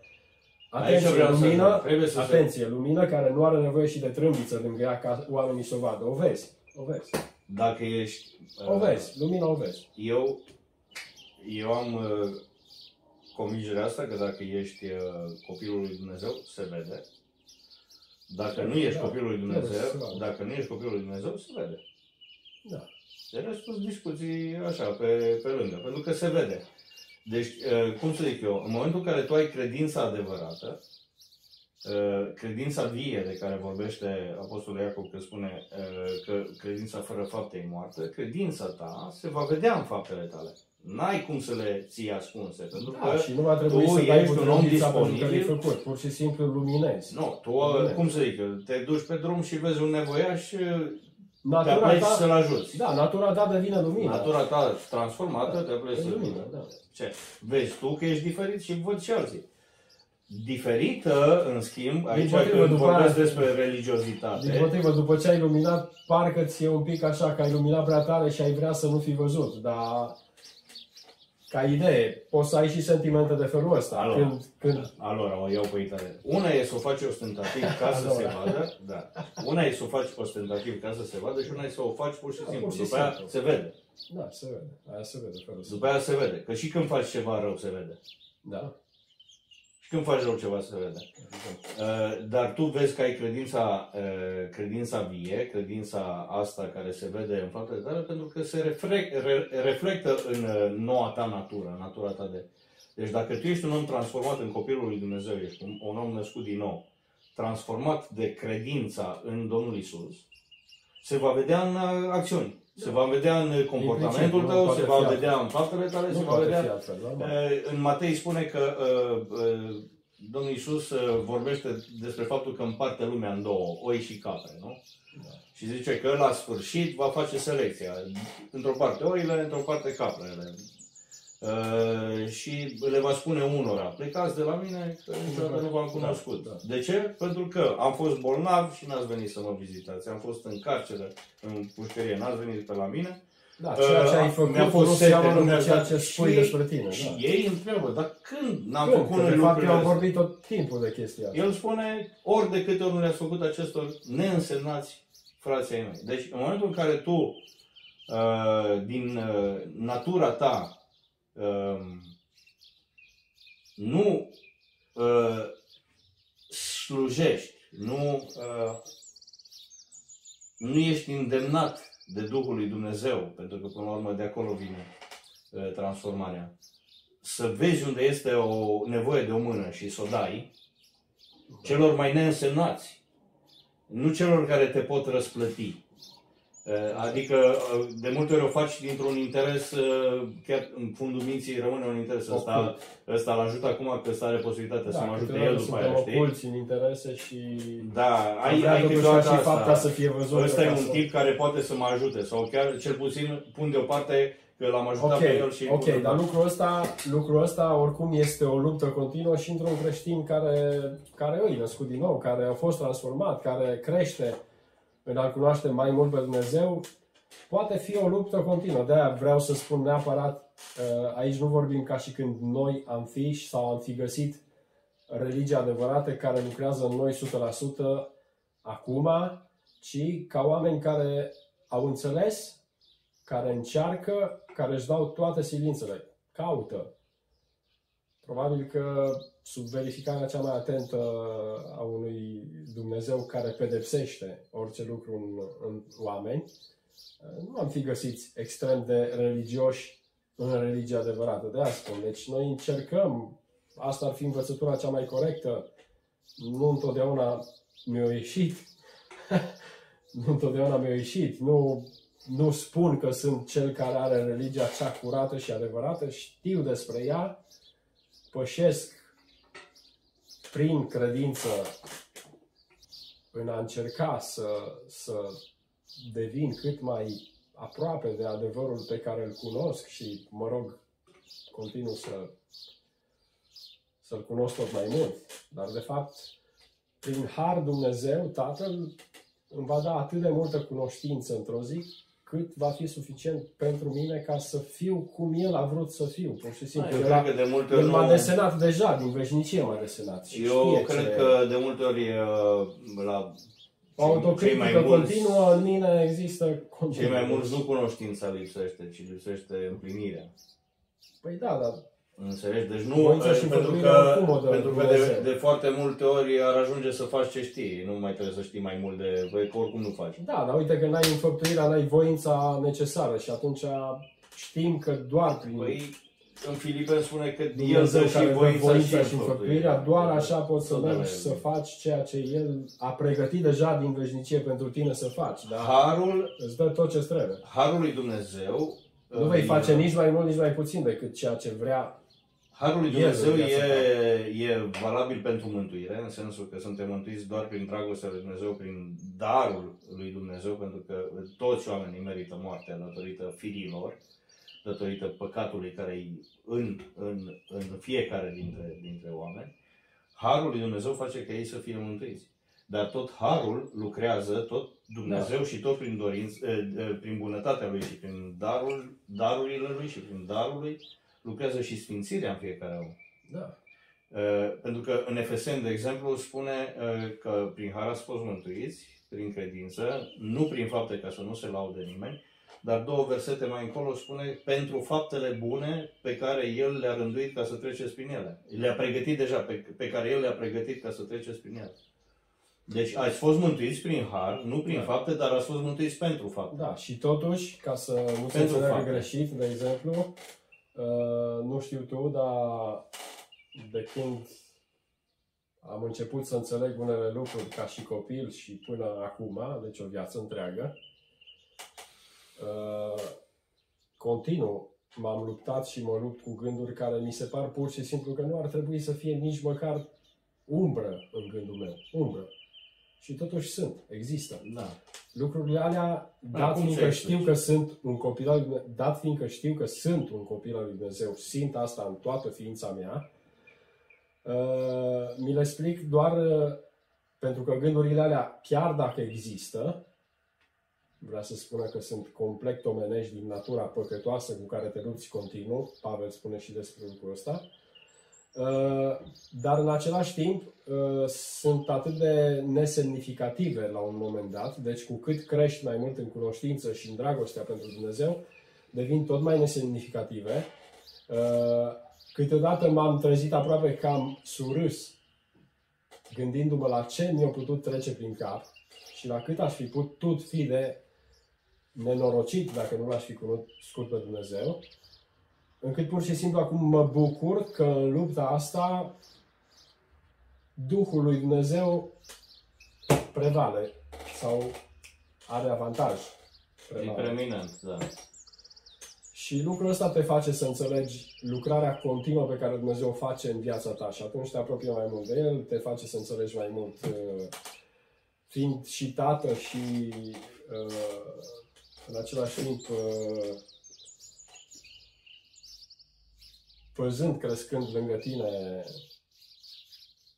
A: Aici
C: Atenție,
A: vreau să
C: lumină,
A: ajung. Trebuie să se-
C: atenție, lumină care nu are nevoie și de trâmbiță lângă ea ca oamenii să o vadă. O vezi, o vezi.
A: Dacă ești...
C: O
A: uh,
C: vezi, lumina o vezi.
A: Eu, eu am uh, convingerea asta că dacă ești uh, copilul lui Dumnezeu, se vede. Dacă nu ești
C: Da,
A: copilul lui
C: trebuie
A: Dumnezeu,
C: să se vadă.
A: dacă nu ești copilul lui Dumnezeu, se vede.
C: Da.
A: De rest sunt discuții așa, pe, pe lângă, pentru că se vede. Deci, uh, cum să zic eu, în momentul în care tu ai credința adevărată, uh, credința vie de care vorbește Apostolul Iacov, că spune uh, că credința fără fapte e moartă, credința ta se va vedea în faptele tale. N-ai cum să le ții ascunse, pentru
C: Da,
A: că
C: și nu va trebui
A: tu
C: să dai
A: ești
C: cu
A: un om
C: trâmbița pentru că
A: disponibil.
C: l-ai făcut. Pur și simplu luminezi.
A: nu, tu, uh, cum să zic, eu, te duci pe drum și vezi un nevoiaș, uh, te
C: Natura
A: apleci
C: ta,
A: să-l ajuți.
C: da, natura ta devine lumină.
A: Natura ta transformată, te apleci
C: E
A: să-l
C: lumină, da.
A: Ce? Vezi tu că ești diferit și văd și alții. Diferită, în schimb, aici
C: potrivă,
A: când
C: după
A: vorbesc
C: aia-
A: despre
C: Din
A: religiozitate,
C: potrivă, după ce ai luminat, parcă ți-e un pic așa, că ai luminat prea tare și ai vrea să nu fi văzut, dar ca idee, poți să ai și sentimente de felul ăsta.
A: Alo.
C: Când, când,
A: alora o iau pe italian. Una e să o faci ostentativ ca să se
C: Alora.
A: vadă, da. Una e să o faci ostentativ ca să se vadă și una e să o faci pur și
C: Da,
A: simplu.
C: pur și
A: După aia
C: simplu.
A: se vede.
C: da, se vede. Aia se vede felul ăsta.
A: După aia se vede. Că și când faci ceva rău se vede.
C: Da.
A: Și când faci rău ceva se vede. Uh, dar tu vezi că ai credința, uh, credința vie, credința asta care se vede în faptele tale, pentru că se reflect, re, reflectă în uh, noua ta natură, natura ta de... Deci dacă tu ești un om transformat în copilul lui Dumnezeu, ești un, un om născut din nou, transformat de credința în Domnul Isus, se va vedea în uh, acțiuni. Se va vedea în comportamentul
C: principiu, nu
A: tău,
C: poate
A: se
C: fi
A: va
C: altfel.
A: vedea în faptele tale,
C: Nu
A: se va
C: poate
A: vedea
C: fi altfel, normal.
A: Uh, În Matei spune că uh, uh, Domnul Iisus uh, vorbește despre faptul că împarte lumea în două, oi și capre, nu?
C: Da.
A: Și zice că la sfârșit va face selecția. Într-o parte oile, într-o parte caprele. Uh, și le va spune unora, plecați de la mine că niciodată nu v-am cunoscut.
C: Da, da.
A: De ce? Pentru că am fost bolnav și n-ați venit să mă vizitați. Am fost în carceră, în pușcărie, n-ați venit pe la mine.
C: Da, ceea ce ai
A: Uh,
C: făcut
A: mi-a fost
C: nu
A: sete,
C: seamănă
A: nu mi-a
C: cu ceea
A: dat-
C: ce spui
A: și-
C: despre tine.
A: Și
C: da.
A: ei întreabă, dar când n-am
C: Când?
A: făcut
C: Că,
A: noi
C: de fapt,
A: lucrurile
C: eu am
A: astea?
C: vorbit tot timpul de chestia asta.
A: El spune, ori de câte ori nu le-ați făcut acestor neînsemnați frații ai mei. Deci, în momentul în care tu, uh, din uh, natura ta, uh, nu uh, slujești, nu, uh, nu ești îndemnat de Duhul lui Dumnezeu, pentru că, până la urmă, de acolo vine uh, transformarea. Să vezi unde este o nevoie de o mână și să o dai, celor mai neînsemnați, nu celor care te pot răsplăti. Uh, Adică, uh, de multe ori o faci dintr-un interes, uh, chiar în fundul minții rămâne un interes. Ăsta, ăsta îl ajută acum că ăsta are posibilitatea să mă
C: Da,
A: ajute
C: câteodată
A: el după
C: suntem
A: aia, știi?
C: oculți în interese și
A: Da, ai,
C: vrea
A: ai
C: totuși
A: câteodată
C: ca și fapta
A: asta.
C: să fie văzută.
A: Ăsta e
C: ca
A: un
C: să-
A: tip care poate să mă ajute sau chiar cel puțin pun deoparte că l-am ajutat
C: Ok,
A: pe el și
C: ok, dar lucrul ăsta, lucrul ăsta oricum este o luptă continuă și într-un creștin care, care îi născut din nou, care a fost transformat, care crește în a cunoaște mai mult pe Dumnezeu, poate fi o luptă continuă. De-aia vreau să spun neapărat, uh, aici nu vorbim ca și când noi am fi sau am fi găsit religia adevărată care lucrează în noi 100% acum, ci ca oameni care au înțeles care încearcă, care își dau toate silințele, caută. Probabil că sub verificarea cea mai atentă a unui Dumnezeu care pedepsește orice lucru în, în oameni, nu am fi găsiți extrem de religioși în religia adevărată. De asta spun. Deci noi încercăm, asta ar fi învățătura cea mai corectă, nu întotdeauna mi-a ieșit, nu întotdeauna mi-a ieșit, nu nu spun că sunt cel care are religia cea curată și adevărată, știu despre ea, pășesc prin credință în a încerca să, să devin cât mai aproape de adevărul pe care îl cunosc și, mă rog, continuu să, să-l cunosc tot mai mult. Dar, de fapt, prin har Dumnezeu, Tatăl îmi va da atât de multă cunoștință într-o zi, cât va fi suficient pentru mine ca să fiu cum El a vrut să fiu, pur și simplu.
A: Eu
C: El, a,
A: cred că de multe ori
C: el m-a
A: nu-
C: desenat deja, din veșnicie m-a desenat. Și
A: Eu
C: știe
A: cred
C: ce...
A: că de multe ori uh, la
C: O autocritică
A: cei mai mulți-
C: continuă în mine există
A: cei
C: continuu.
A: mai mulți nu cunoștința lipsește, ci lipsește împlinirea.
C: Păi da, dar
A: Înțelegi? Deci nu,
C: Voința și
A: pentru
C: înfăptuirea
A: că,
C: oricum o dă
A: pentru că
C: Dumnezeu.
A: de, de, foarte multe ori ar ajunge să faci ce știi, nu mai trebuie să știi mai mult de, băi, că oricum nu faci.
C: Da, dar uite că n-ai înfăptuirea, n-ai voința necesară și atunci știm că doar prin
A: Păi, în Filipeni spune că El
C: Dumnezeu
A: dă
C: care
A: și
C: dă
A: voința,
C: voința
A: și
C: și înfăptuirea, doar așa poți să
A: Tot de la
C: mergi
A: El.
C: să faci ceea ce El a pregătit deja din veșnicie pentru tine să faci. Dar
A: Harul,
C: îți dă tot ce trebuie.
A: harul lui Dumnezeu
C: Nu vei
A: uh,
C: face nici mai mult, nici mai puțin decât ceea ce vrea.
A: Harul lui
C: El
A: Dumnezeu
C: vrea să
A: e, e valabil pentru mântuire, în sensul că suntem mântuiți doar prin dragostea lui Dumnezeu, prin darul lui Dumnezeu, pentru că toți oamenii merită moartea datorită firilor, datorită păcatului care e în, în, în fiecare dintre, dintre oameni. Harul lui Dumnezeu face ca ei să fie mântuiți. Dar tot harul lucrează, tot Dumnezeu
C: Da.
A: și tot prin, dorinț, eh, eh, prin bunătatea lui și prin darul, darurile lui și prin darul lui, lucrează și sfințirea în fiecare om.
C: Da.
A: Uh, pentru că în Efeseni, de exemplu, spune uh, că prin har ați fost mântuiți, prin credință, nu prin fapte ca să nu se laude nimeni, Dar două versete mai încolo spune pentru faptele bune pe care El le-a rânduit ca să treceți prin ele. Le-a pregătit deja, pe, pe care El le-a pregătit ca să treceți prin ele. Deci ați fost mântuiți prin har, nu prin
C: Da.
A: fapte, dar ați fost mântuiți pentru fapte.
C: Da, și totuși, ca să nu se
A: Pentru
C: înțeleagă
A: fapte.
C: greșit, de exemplu, uh, nu știu tu, dar de când am început să înțeleg unele lucruri ca și copil și până acum, deci o viață întreagă, uh, continuu m-am luptat și mă lupt cu gânduri care mi se par pur și simplu că nu ar trebui să fie nici măcar umbră în gândul meu. Umbră. Și totuși sunt, există
A: Da.
C: Lucrurile alea, dat
A: cum
C: fiindcă
A: se
C: știu
A: explici?
C: că sunt un copil al lui Dumnezeu, dat fiindcă știu că sunt un copil al lui Dumnezeu, simt asta în toată ființa mea, uh, mi le explic doar uh, pentru că gândurile alea, chiar dacă există, vrea să spună că sunt complet omenești din natura păcătoasă cu care te lupți continuu, Pavel spune și despre lucrul ăsta, Uh, dar în același timp uh, sunt atât de nesemnificative la un moment dat, deci cu cât crești mai mult în cunoștință și în dragostea pentru Dumnezeu, devin tot mai nesemnificative. Uh, Câteodată m-am trezit aproape cam surâs, gândindu-mă la ce mi-a putut trece prin cap și la cât aș fi putut fi de nenorocit dacă nu l-aș fi cunoscut pe Dumnezeu încât pur și simplu acum mă bucur că în lupta asta Duhul lui Dumnezeu prevale sau are avantaj.
A: E
C: Prevale.
A: preeminent, da.
C: Și lucrul ăsta te face să înțelegi lucrarea continuă pe care Dumnezeu o face în viața ta și atunci te apropie mai mult de El, te face să înțelegi mai mult uh, fiind și tată și uh, în același timp uh, văzând crescând lângă tine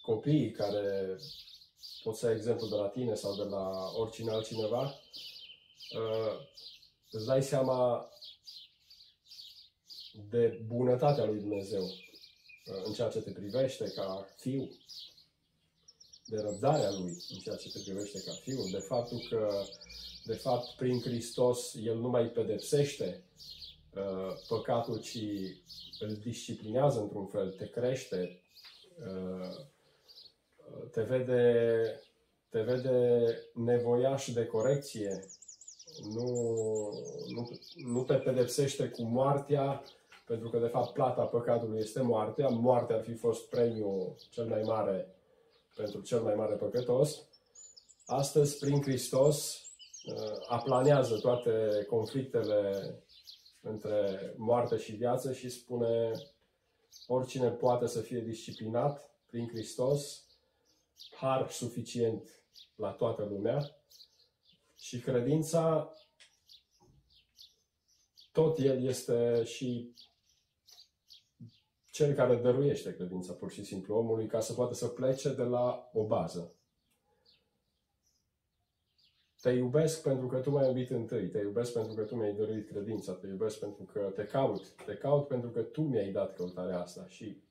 C: copiii care pot să ai exemplu de la tine sau de la oricine altcineva, uh, îți dai seama de bunătatea lui Dumnezeu uh, în ceea ce te privește ca fiu, de răbdarea lui în ceea ce te privește ca fiu, de faptul că, de fapt, prin Hristos El nu mai pedepsește uh, păcatul, ci îl disciplinează într-un fel, te crește, uh, te vede, te vede nevoiaș de corecție, nu, nu, nu te pedepsește cu moartea, pentru că de fapt plata păcatului este moartea, moartea ar fi fost premiul cel mai mare pentru cel mai mare păcătos. Astăzi, prin Hristos, uh, aplanează toate conflictele între moarte și viață și spune oricine poate să fie disciplinat prin Hristos, har suficient la toată lumea și credința tot el este și cel care dăruiește credința pur și simplu omului ca să poată să plece de la o bază. Te iubesc pentru că tu m-ai iubit întâi, te iubesc pentru că tu mi-ai dăruit credința, te iubesc pentru că te caut, te caut pentru că tu mi-ai dat căutarea asta și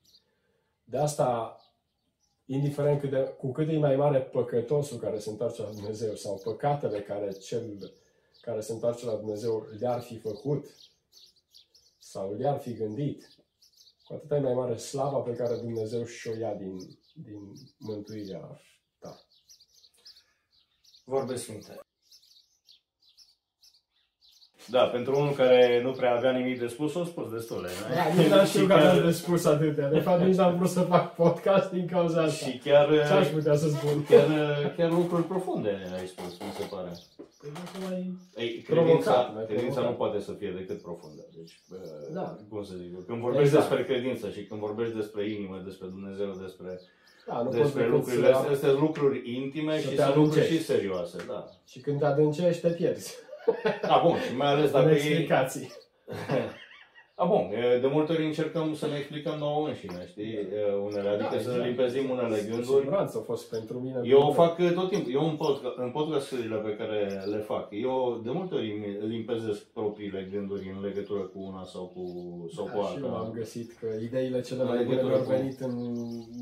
C: de asta, indiferent cât de, cu cât e mai mare păcătosul care se întoarce la Dumnezeu sau păcatele care cel care se întoarce la Dumnezeu le-ar fi făcut sau le-ar fi gândit, cu atât e mai mare slava pe care Dumnezeu și-o ia din, din mântuirea ta.
A: Vorbe sfinte. Da, pentru unul care nu prea avea nimic de spus, o spus destule. nu?
C: Da, nici n-am știut
A: Și
C: că aveam
A: chiar-
C: de spus atâtea. De fapt, nici n-am vrut să fac podcast din cauza asta.
A: Și chiar,
C: Ce aș putea să spun?
A: chiar, chiar lucruri profunde ai spus, mi se pare.
C: Păi dacă mai...
A: Ei,
C: Provocat,
A: credința,
C: mai
A: credința
C: provocat.
A: nu poate să fie decât profundă. Deci, uh,
C: Da.
A: cum să zic eu, când vorbești
C: Exact.
A: despre credință și când vorbești despre inimă, despre Dumnezeu, despre,
C: Da, nu poți
A: despre
C: decât
A: lucrurile
C: să...
A: astea, astea sunt lucruri intime
C: să
A: și
C: te
A: sunt lucruri
C: adâncești.
A: și serioase, da.
C: Și când te adâncești, te pierzi.
A: Da, bun, și mai ales
C: În
A: dacă e...
C: explicații.
A: A, bun, e, de multe ori încercăm să ne explicăm nouă înșine, știi, e, unele, adică
C: Da,
A: să ne
C: exact.
A: limpezim unele
C: Cu
A: gânduri.
C: siguranță a fost pentru mine.
A: Eu o fac uh, tot timpul. Eu în, podcast, în podcasturile pe care le fac, eu de multe ori îmi limpezesc propriile gânduri în legătură cu una sau cu, sau cu
C: Da, și eu am
A: alta.
C: găsit că ideile cele
A: În
C: mai bune
A: legătură
C: mi-au
A: cu-
C: venit în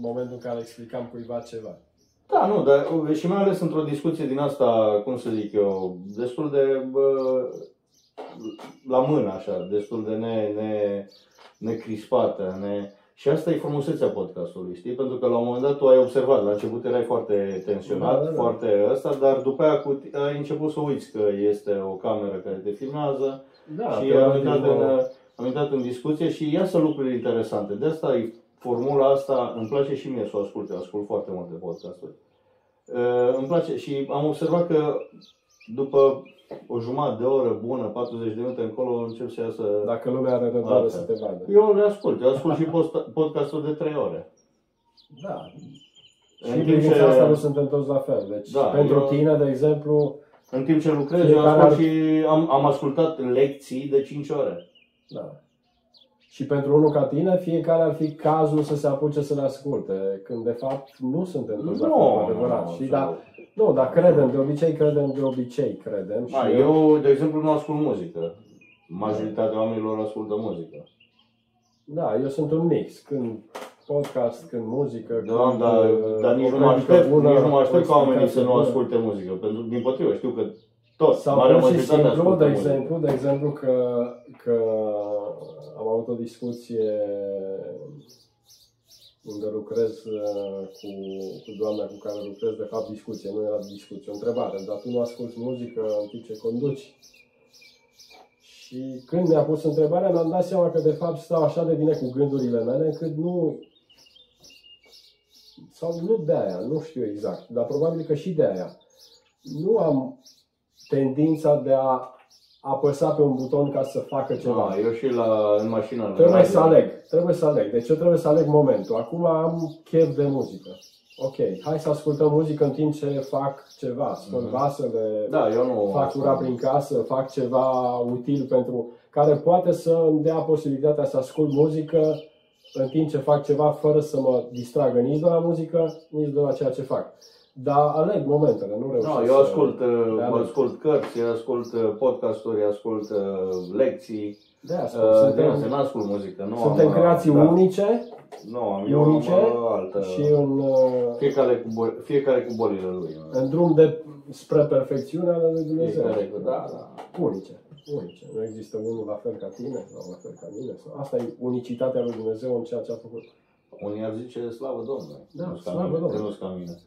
C: momentul în care explicam cuiva ceva.
A: Da, nu, dar uh, și mai ales într-o discuție din asta, cum să zic eu, destul de bă, la mână, așa, destul de ne, ne, necrispată. Ne... Și asta e frumusețea podcastului, știi? Pentru că la un moment dat tu ai observat, la început erai foarte tensionat,
C: Da, da, da.
A: foarte ăsta, dar după aia cu, ai început să uiți că este o cameră care te filmează
C: Da,
A: și
C: pe
A: am intrat,
C: radio-
A: în, am intrat în discuție și iasă lucruri interesante. De asta e formula asta, îmi place și mie să o ascult, eu ascult foarte multe podcasturi. Uh, îmi place și am observat că după o jumătate de oră bună, 40 de minute încolo, încep să iasă...
C: Dacă lumea are răbdare
A: Asta.
C: să te vadă.
A: Eu le ascult, eu ascult și post- podcastul de 3 ore.
C: Da. Și
A: În
C: în
A: timp
C: privința
A: ce-
C: asta nu suntem toți la fel. Deci,
A: Da,
C: pentru
A: eu-
C: tine, de exemplu,
A: În timp ce lucrez, eu
C: Fiecare
A: ascult
C: ar-
A: și am, am ascultat lecții de 5 ore.
C: da. Și pentru unul ca tine, fiecare ar fi cazul să se apuce să le asculte, când de fapt nu suntem toți la fel,
A: Nu,
C: adevărat.
A: nu,
C: și
A: nu.
C: da, nu, dar credem, de obicei credem, de obicei credem. Și
A: Da, eu, de exemplu, nu ascult muzică. Majoritatea oamenilor ascultă muzică.
C: Da, eu sunt un mix. Când podcast, când muzică,
A: Da,
C: când,
A: dar,
C: uh,
A: dar nici
C: o
A: nu mă
C: predică
A: aștept,
C: bună,
A: nici nu mă
C: o
A: aștept ca oamenii să
C: explicație
A: nu
C: bună.
A: asculte muzică. Pentru, din potrivă, știu că tot,
C: Sau
A: marea
C: pur și
A: majoritate
C: simplu,
A: ascultă
C: de
A: muzică.
C: exemplu, de exemplu că, că am avut o discuție unde lucrez uh, cu, cu doamna cu care lucrez, de fapt discuție, nu era discuție, o întrebare, dar tu nu asculti muzică în timp ce conduci? Și când mi-a pus întrebarea, mi-am dat seama că de fapt stau așa de bine cu gândurile mele, încât nu... Sau nu de aia, nu știu exact, dar probabil că și de aia. Nu am tendința de a apăsa pe un buton ca să facă ceva.
A: Da, eu și la, în mașină. la
C: Trebuie
A: radio.
C: să aleg, trebuie să aleg. Deci eu trebuie să aleg momentul. Acum am chef de muzică. Ok, hai să ascultăm muzică în timp ce fac ceva, spăl
A: Mhm.
C: vasele,
A: Da, eu nu
C: fac
A: ascult.
C: curat prin casă, fac ceva util pentru care poate să îmi dea posibilitatea să ascult muzică în timp ce fac ceva fără să mă distragă nici de la muzică, nici de la ceea ce fac. Dar aleg momentele, nu reușesc
A: No, eu
C: să-
A: ascult, uh,
C: le aleg.
A: ascult cărți, ascult uh, podcasturi, ascult uh, lecții.
C: De asta,
A: Uh, de
C: suntem,
A: asta, nu ascult muzică. Nu
C: suntem
A: am,
C: creații
A: da.
C: unice
A: Nu am, eu
C: unice
A: am uh, altă.
C: și în, uh,
A: Fiecare cu, bol- fiecare cu bolile lui.
C: în drum de spre perfecțiune ale lui Dumnezeu.
A: Fiecare cu, da, da.
C: Unice. Unice. Nu există unul la fel ca tine sau la fel ca mine. Sau... Asta e unicitatea lui Dumnezeu în ceea ce a făcut.
A: Unii ar zice slavă Domnului.
C: Da,
A: nu-s ca
C: slavă
A: mine,
C: Domnului.
A: Nu-s ca mine.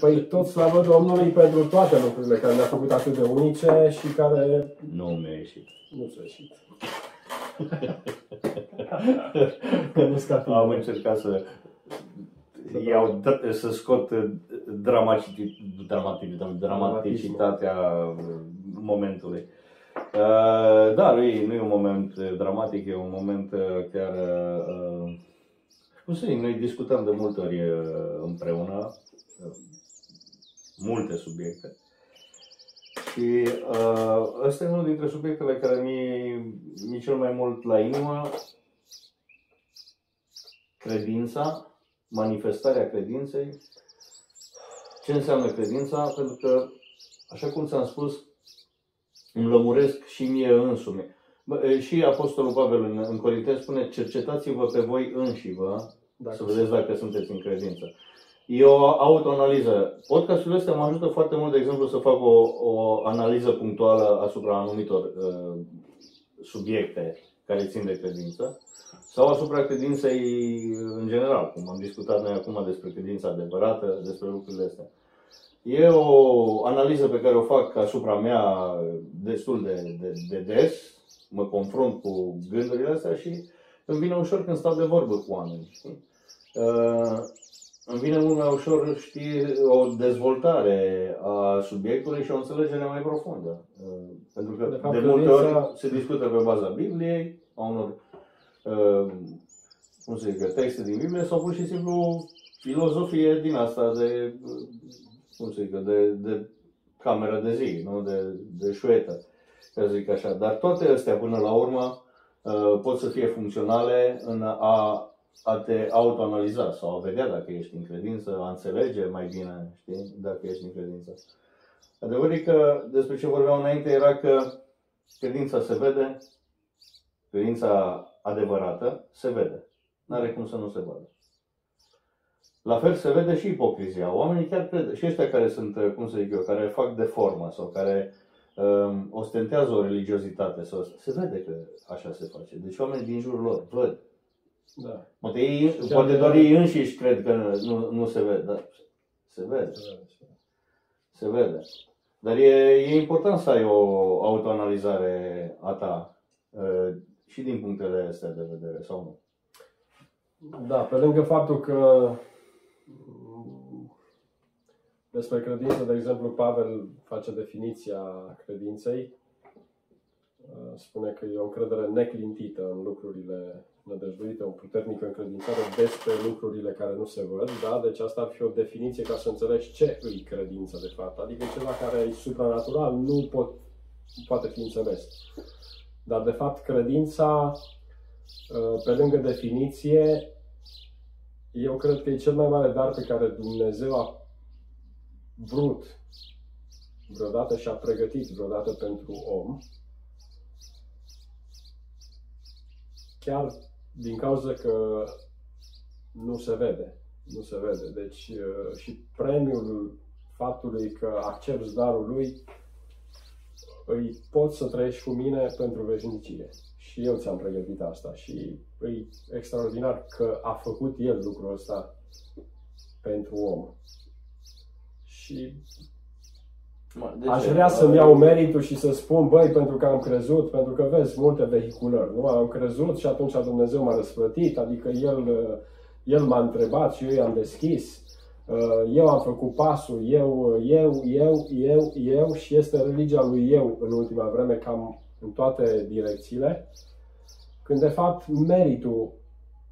C: Păi tot slavă Domnului pentru toate lucrurile care le-a făcut atât de unice și care
A: Nu mi-a ieșit.
C: nu ți-a ieșit. Că nu-s ca tine.
A: Am încercat să iau, dr- să scot uh, dramatic, dramatic, dramaticitatea momentului. Uh, Da, nu e, nu e un moment uh, dramatic, e un moment uh, chiar, uh, cum să zic, noi discutăm de multe ori uh, împreună uh, multe subiecte. Și uh, ăsta e unul dintre subiectele care mi mi cel mai mult la inimă, credința, manifestarea credinței. Ce înseamnă credința? Pentru că, așa cum ți-am spus, îmi lămuresc și mie însumi. Bă, e, Și Apostolul Pavel în, în Corinteni spune, cercetați-vă pe voi înșivă
C: Dacă
A: să vedeți dacă sunteți în credință. E o autoanaliză. Podcasturile astea mă ajută foarte mult, de exemplu, să fac o, o analiză punctuală asupra anumitor uh, subiecte care țin de credință sau asupra credinței în general, cum am discutat noi acum despre credința adevărată, despre lucrurile astea. E o analiză pe care o fac asupra mea destul de, de, de des, mă confrunt cu gândurile astea și îmi vine ușor când stau de vorbă cu oameni. Știi? Uh, îmi vine mult mai ușor, știi, o dezvoltare a subiectului și o înțelegere mai profundă. Uh, Pentru că
C: De
A: de,
C: fapt,
A: de multe
C: credința-
A: ori se discută pe baza Bibliei, a unor, uh, cum să zic, texte din Biblie sau pur și simplu filozofie din asta de, uh, cum să zic, de, de cameră de zi, nu? de, de șuetă, ca să zic așa. Dar toate astea, până la urmă, uh, pot să fie funcționale în a a te autoanaliza sau a vedea dacă ești în credință, a înțelege mai bine, știi, dacă ești în credință. Adevărul e că despre ce vorbeam înainte era că credința se vede, credința adevărată se vede. N-are cum să nu se vadă. La fel se vede și ipocrizia. Oamenii chiar cred, și ăștia care sunt, cum să zic eu, care fac de formă sau care um, ostentează o religiozitate sau asta. Se vede că așa se face. Deci oamenii din jurul lor văd.
C: Da.
A: Poate, ei,
C: Și
A: poate
C: de-
A: doar ei înșiși cred că nu, nu se vede, dar se vede. Se vede. Dar e, e important să ai o autoanalizare a ta uh, și din punctele astea de vedere, sau nu?
C: Da, pe lângă faptul că mm, despre credință, de exemplu, Pavel face definiția credinței. Uh, Spune că e o încredere neclintită în lucrurile nădăjduite, o puternică încredințare despre lucrurile care nu se văd. Da? Deci asta ar fi o definiție ca să înțelegi ce îi credință de fapt. Adică ceva care e supranatural nu pot, nu poate fi înțeles. Dar de fapt credința, uh, pe lângă definiție, eu cred că e cel mai mare dar pe care Dumnezeu a vrut vreodată și a pregătit vreodată pentru om. Chiar din cauza că nu se vede. Nu se vede. Deci uh, și premiul faptului că accepti darul lui îi poți să trăiești cu mine pentru veșnicie. Și eu ți-am pregătit asta și e extraordinar că a făcut el lucrul ăsta pentru om. Și
A: Mă, de
C: aș
A: ce?
C: vrea să-mi iau meritul și să spun, băi, pentru că am crezut, pentru că vezi multe vehiculări, nu? Am crezut și atunci Dumnezeu m-a răsplătit, adică El, uh, el m-a întrebat și eu i-am deschis. Uh, Eu am făcut pasul, eu, eu, eu, eu, eu și este religia lui eu în ultima vreme cam în toate direcțiile. Când de fapt meritul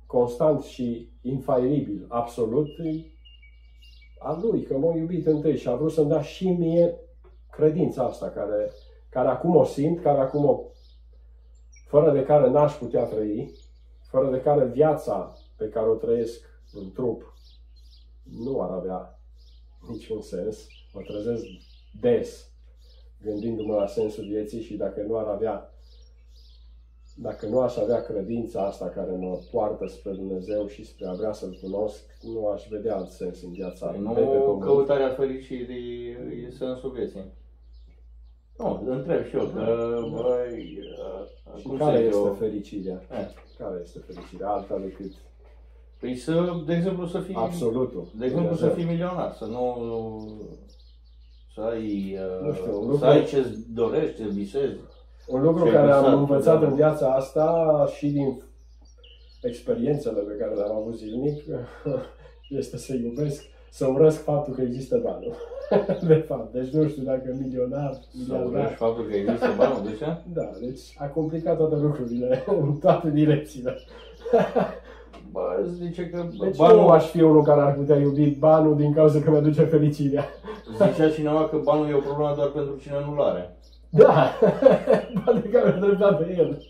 C: constant și infailibil, absolut, e a lui, că m-a iubit întâi și a vrut să-mi dea și mie credința asta, care, care acum o simt, care acum o, fără de care n-aș putea trăi, fără de care viața pe care o trăiesc în trup nu ar avea niciun sens. Mă trezesc des gândindu-mă la sensul vieții și dacă nu ar avea dacă nu aș avea credința asta care mă poartă spre Dumnezeu și spre a vrea să-L cunosc, nu aș vedea alt sens în viața
A: Păi
C: de pe
A: Nu
C: pământ.
A: căutarea fericirii e sensul vieții. Nu, întreb și eu, că, băi, uh,
C: Și
A: cum
C: care
A: să zic
C: este
A: eu?
C: fericirea?
A: Eh,
C: Care este fericirea? Alta decât
A: Păi să, de exemplu, să fii,
C: absolutul.
A: de exemplu, să
C: Dumnezeu.
A: fii milionar, să nu, să ai, uh,
C: Nu știu, un
A: să
C: lucru-
A: ai ce dorești, ce visezi.
C: Un lucru
A: Ce ai
C: care am
A: visat,
C: învățat
A: da.
C: în viața asta și din experiențele pe care le-am avut zilnic este să iubesc, să urăsc faptul că există banul. De fapt, deci nu știu dacă milionar,
A: Să
C: miliardar.
A: urăști faptul că există banul, de ce?
C: Da, deci a complicat toate lucrurile în toate direcțiile.
A: Bă, îți zice că
C: Deci
A: banul,
C: nu aș fi unul care ar putea iubi banul din cauza că mi-aduce fericirea.
A: zicea cineva că banul e o problemă doar pentru cine nu-l are.
C: Da, poate că are dreptate el.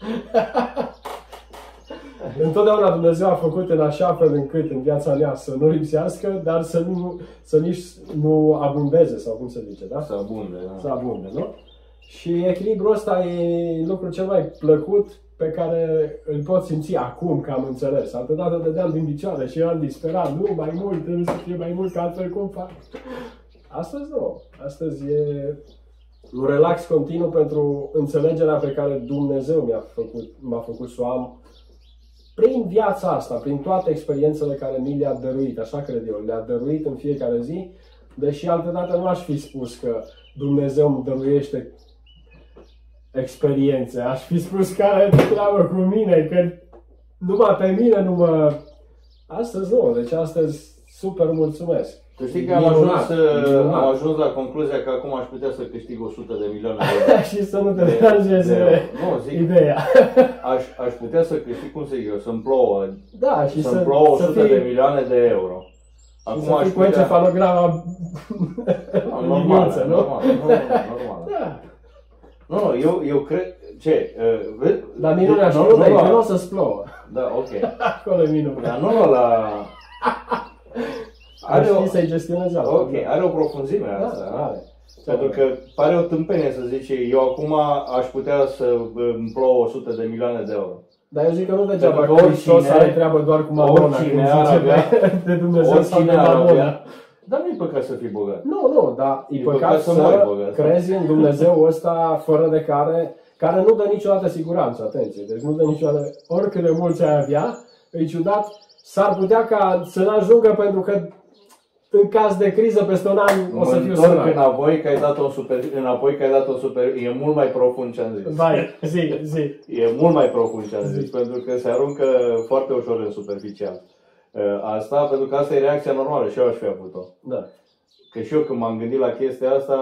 C: Întotdeauna Dumnezeu a făcut în așa fel încât în viața mea să nu lipsească, dar să nu, să nici nu abundeze, sau cum se zice, da?
A: Să abunde, da.
C: Să abunde, nu? Și echilibrul ăsta e lucrul cel mai plăcut pe care îl pot simți acum că am înțeles. Altădată dădeam din picioare și eram disperat. Nu, mai mult, trebuie să fie mai mult, că altfel cum fac? Astăzi nu. Astăzi e un relax continuu pentru înțelegerea pe care Dumnezeu mi-a făcut, m-a făcut să o am prin viața asta, prin toate experiențele care mi le-a dăruit, așa cred eu, le-a dăruit în fiecare zi, deși altădată nu aș fi spus că Dumnezeu îmi dăruiește experiențe. Aș fi spus care treabă cu mine, că numai pe mine nu mă... Astăzi nu, deci astăzi super mulțumesc.
A: Tu știi că am
C: Minunat,
A: ajuns, uh,
C: minunat.
A: am ajuns la concluzia că acum aș putea să câștig 100 de milioane de euro.
C: și să nu te deranjeze
A: de- Nu, zic,
C: ideea.
A: aș, aș putea să câștig, cum să zic eu, să-mi plouă,
C: Da, și
A: să-mi
C: să,
A: plouă
C: să
A: 100
C: fii,
A: de milioane de euro.
C: și să
A: aș
C: fii cu encefalograma
A: Nu,
C: în
A: normal,
C: liniuță, nu?
A: normal, nu, normal.
C: Da,
A: Nu, nu, eu, eu cred, ce, uh, vezi?
C: dar minunea
A: Nu,
C: știu,
A: nu,
C: nu,
A: nu,
C: că nu o să-ți plouă.
A: Da, ok.
C: Acolo e minunea.
A: Dar nu, nu, la...
C: Ar
A: Are o,
C: ști să-i gestionezi altfel.
A: ok, are o profunzime asta,
C: Da, are.
A: Pentru că pare o tâmpenie să zice, eu acum aș putea să îmi plouă 100 de milioane de euro.
C: Dar eu zic că nu degeaba
A: Pentru că
C: Hristos
A: oricine-
C: are treabă doar cu mamona,
A: oricine
C: cum
A: ar
C: zice
A: avea-
C: de, de Dumnezeu sau de
A: oricine ar
C: mamona.
A: avea, Dar nu e păcat să fii bogat.
C: Nu, nu, dar e,
A: E
C: păcat,
A: păcat să
C: să,
A: mori bogat.
C: crezi în Dumnezeu ăsta fără de care, care nu dă niciodată siguranță, atenție. Deci nu dă niciodată, oricât de mulți ai avea, e ciudat, s-ar putea ca să n-ajungă pentru că în caz de criză peste un an o să
A: mă
C: fiu
A: întorc
C: sărac.
A: înapoi că ai dat un super, înapoi că ai dat un super, e mult mai profund ce am zis.
C: Vai, zi, zi.
A: E mult mai profund ce am zis,
C: Zi.
A: pentru că se aruncă foarte ușor în superficial. Uh, Asta, pentru că asta e reacția normală și eu aș fi avut-o.
C: Da.
A: Că și eu când m-am gândit la chestia asta,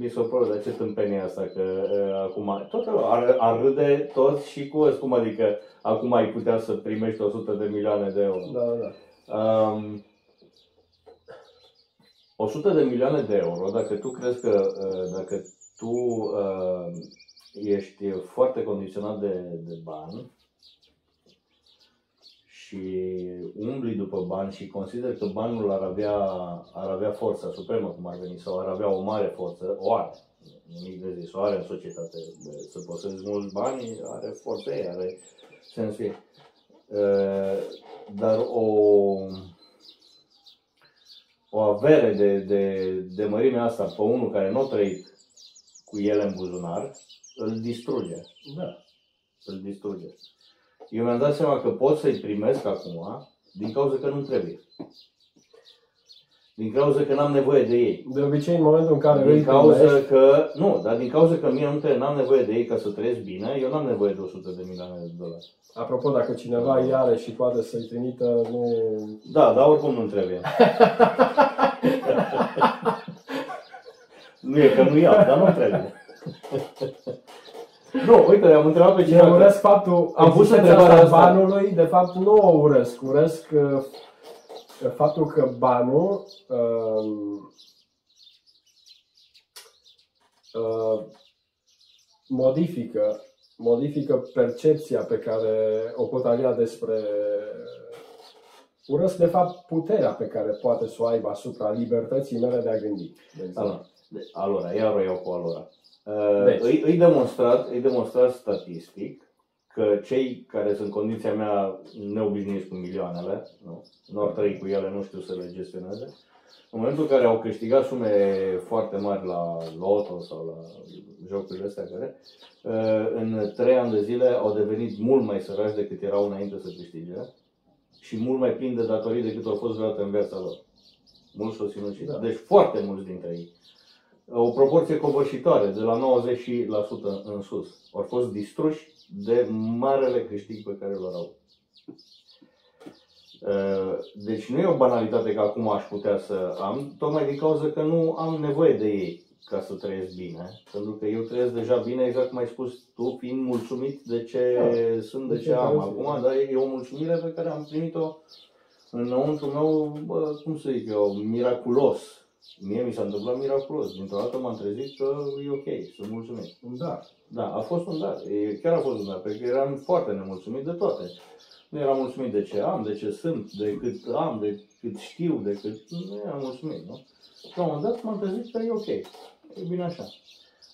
A: mi s-a părut de ce tâmpenie asta, că uh, acum tot ar, ar râde toți și cu ăsta, cum adică acum ai putea să primești 100 de milioane de euro.
C: Da, da, da.
A: Um, 100 de milioane de euro, dacă tu crezi că, uh, dacă tu uh, ești foarte condiționat de, de bani și umbli după bani și consider că banul ar avea, ar avea forța supremă, cum ar veni, sau ar avea o mare forță, o are, nimic de zis, o are în societate, să posezi mulți bani, are forță ei, are sensul ei. Uh, dar o, o avere de, de, de mărimea asta pe unul care nu a trăit cu ele în buzunar, îl distruge.
C: da.
A: Îl distruge. Eu mi-am dat seama că pot să-i primesc acum din cauza că nu trebuie. Din cauza că n-am nevoie de ei.
C: De obicei, în momentul în care îi
A: Din cauza
C: primești,
A: că, nu, dar din cauza că mie nu trebuie, n-am nevoie de ei ca să trăiesc bine, eu n-am nevoie de 100 de milioane de dolari.
C: apropo, dacă cineva îi are și poate să-i trimită, nu...
A: Da, dar oricum nu trebuie. nu e că nu iau, dar nu trebuie. nu, uite, am întrebat pe
C: Eu
A: cineva. că-
C: urăsc faptul,
A: Am pus
C: existența
A: întrebarea
C: asta
A: asta.
C: banului, de fapt nu o urăsc. Urăsc uh, faptul că banul um, uh, modifică, modifică percepția pe care o pot avea despre urăsc de fapt puterea pe care poate să o aibă asupra libertății mele de a gândi. de exemplu.
A: Alora, de, alora, iar o iau cu alora. Uh,
C: Deci.
A: îi, îi, demonstrat, îi demonstrat statistic că cei care sunt condiția mea neobișnuiți cu milioanele, nu, nu au trăit cu ele, nu știu să le gestioneze, în momentul în care au câștigat sume foarte mari la loto sau la jocurile astea care, uh, în trei ani de zile au devenit mult mai săraci decât erau înainte să câștige și mult mai plini de datorii decât au fost vreodată în viața lor. Mulți s-au sinucis.
C: Da.
A: Deci foarte mulți dintre ei. O proporție covârșitoare, de la 90% în sus. Au fost distruși de marele câștig pe care l-au avut. Uh, Deci nu e o banalitate că acum aș putea să am, tocmai din cauza că nu am nevoie de ei ca să trăiesc bine. Pentru că eu trăiesc deja bine, exact cum ai spus tu, fiind mulțumit de ce
C: Da.
A: sunt, de
C: De
A: ce
C: ce
A: am
C: trăiesc,
A: acum,
C: da.
A: dar e o mulțumire pe care am primit-o înăuntru meu, bă, cum să zic eu, miraculos. Mie mi s-a întâmplat miraculos. Dintr-o dată m-am trezit că e ok, sunt mulțumit.
C: Da.
A: Da, a fost un dar. E, chiar a fost un dar, pentru că eram foarte nemulțumit de toate. Nu eram mulțumit de ce am, de ce sunt, de cât am, de cât știu, de cât... Nu eram mulțumit, nu? La un moment dat m-am trezit că e ok. E bine așa.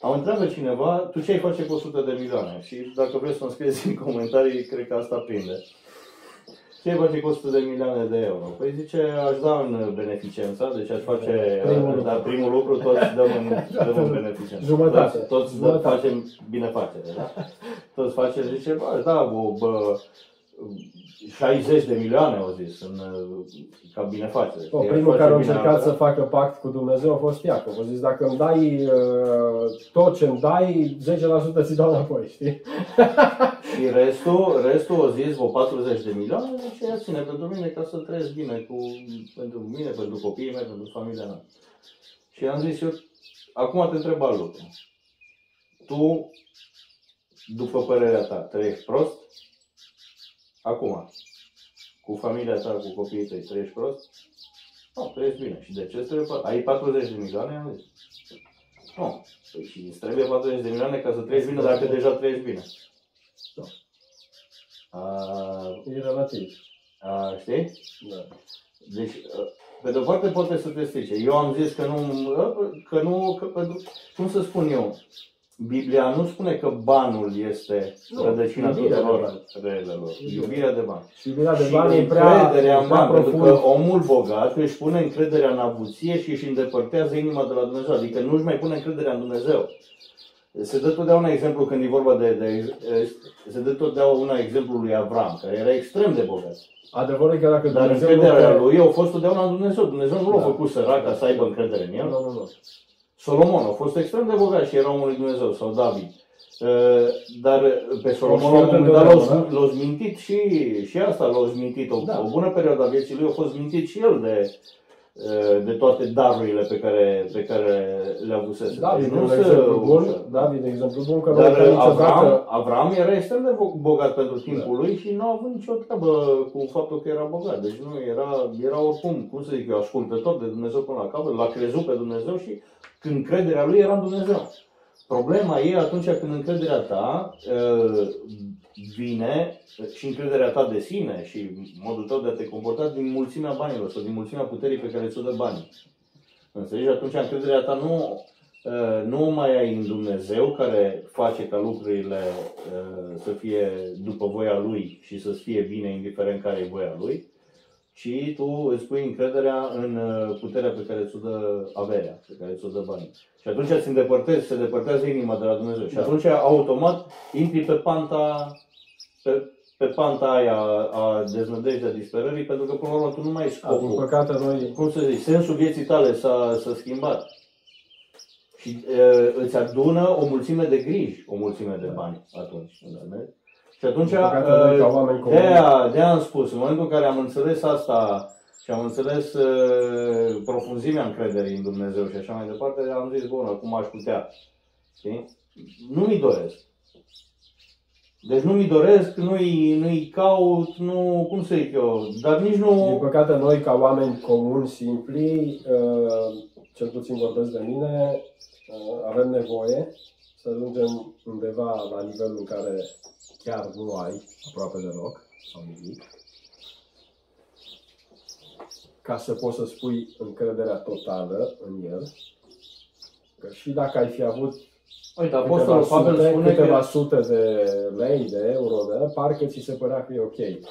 A: Am întrebat pe cineva, tu ce ai face cu 100 de milioane? Și dacă vreți să-mi scrieți în comentarii, cred că asta prinde. Ce ai face cu 100 de milioane de euro? Păi zice, aș da în beneficența, deci aș face
C: Primul
A: primul,
C: lucru.
A: da, primul lucru, toți dăm în, dăm în beneficență.
C: Jumătate.
A: Toți, toți dă,
C: Jumătate.
A: facem binefacere, da? Toți facem, zice, bă, aș da, o, bă, 60 de milioane, au zis, în, ca binefacere.
C: O,
A: știi?
C: primul
A: Aș
C: care a
A: face
C: încercat să
A: binefacere.
C: facă pact cu Dumnezeu a fost Iacov. A zis, dacă îmi dai uh, tot ce îmi dai, 10% ți dau înapoi, știi?
A: Și restul, restul o zis, vreo 40 de milioane, deci ea ține pentru mine ca să trăiesc bine cu, pentru mine, pentru copiii mei, pentru familia mea. Și am zis eu, acum te întreb alt lucru. Tu, după părerea ta, trăiești prost? Acum, cu familia ta, cu copiii tăi, trăiești prost? Nu, trăiești bine. Și de ce îți trebuie? Ai 40 de milioane? Am zis. Nu. Păi și îți trebuie 40 de milioane ca să trăiești bine dacă deja trăiești bine.
C: Da.
A: A,
C: E relativ.
A: a, știi?
C: Da.
A: Deci, pe de o parte poate să te strice. Eu am zis că nu, că nu, că pentru, cum să spun eu, Biblia nu spune că banul este
C: Nu,
A: rădăcina
C: iubirea de
A: tuturor
C: bani.
A: relelor. Iubirea de bani.
C: Și iubirea de
A: și
C: bani e prea,
A: încrederea în
C: prea
A: bani, pentru
C: profund.
A: că omul bogat își pune încrederea în avuție și își îndepărtează inima de la Dumnezeu. Adică nu își mai pune încrederea în Dumnezeu. Se dă totdeauna exemplu când e vorba de, de se dă totdeauna exemplul lui Avram, care era extrem de bogat.
C: Adevărul e că dacă
A: Dar
C: Dumnezeu nu
A: încrederea
C: te...
A: lui a fost totdeauna în Dumnezeu. Dumnezeu nu l-a
C: Da.
A: făcut sărac ca să aibă încredere în el.
C: Nu, nu, nu.
A: Solomon a fost extrem de bogat și era omul lui Dumnezeu, sau David. Uh, Dar pe Solomon la un
C: știut
A: moment dat l-a
C: întotdeauna,
A: l-a zmintit și, și asta l-a zmintit. O,
C: Da.
A: o bună perioadă a vieții lui a fost zmintit și el de, uh, de toate darurile pe care, pe care le avusese.
C: David,
A: Deci
C: un
A: se
C: exemplu bun,
A: ușor.
C: David, de exemplu bun, că nu
A: Dar
C: uita
A: uh,
C: niciodată...
A: Avram, Avram era extrem de bo- bogat pentru timpul lui și nu a avut nicio treabă cu faptul că era bogat. Deci nu era, era oricum, cum să zic eu, ascultător de Dumnezeu până la capăt, l-a crezut pe Dumnezeu și când încrederea lui era în Dumnezeu. Problema e atunci când încrederea ta uh, vine și încrederea ta de sine și modul tău de a te comporta din mulțimea banilor sau din mulțimea puterii pe care ți-o dă banii. Înțelegi? Atunci încrederea ta nu, uh, nu o mai ai în Dumnezeu care face ca lucrurile uh, să fie după voia Lui și să fie bine indiferent care e voia Lui, ci tu îți pui încrederea în uh, puterea pe care ți-o dă averea, pe care ți-o dă banii. Și atunci îți îndepărtezi, se depărtează inima de la Dumnezeu. Și
C: Da.
A: atunci automat intri pe panta, pe, pe panta aia a deznădejdea disperării, pentru că până la urmă tu nu mai ai
C: Da, din
A: scopul.
C: păcate noi...
A: Cum să zic, sensul vieții tale s-a, s-a schimbat. Și uh, îți adună o mulțime de griji, o mulțime de bani atunci. Înțelegi? Și atunci,
C: Din păcate, noi, ca oameni
A: uh,
C: comuni-
A: de-aia, de-aia am spus, în momentul în care am înțeles asta și am înțeles uh, profunzimea încrederii în Dumnezeu și așa mai departe, am zis, bun, acum aș putea. Știi? Nu mi doresc. Deci nu mi doresc, nu-i, nu-i caut, nu, cum să zic eu, dar nici
C: Din
A: nu...
C: păcate, noi, ca oameni comuni, simpli, uh, cel puțin vorbesc de mine, uh, avem nevoie să ajungem undeva la nivelul în care chiar nu ai aproape deloc sau nimic, ca să poți să spui încrederea totală în el. Că și dacă ai fi avut
A: Uite,
C: câteva
A: Apostolul Pavel
C: sute,
A: spune
C: câteva
A: că...
C: sute de lei, de euro, de, parcă ți se părea că e ok.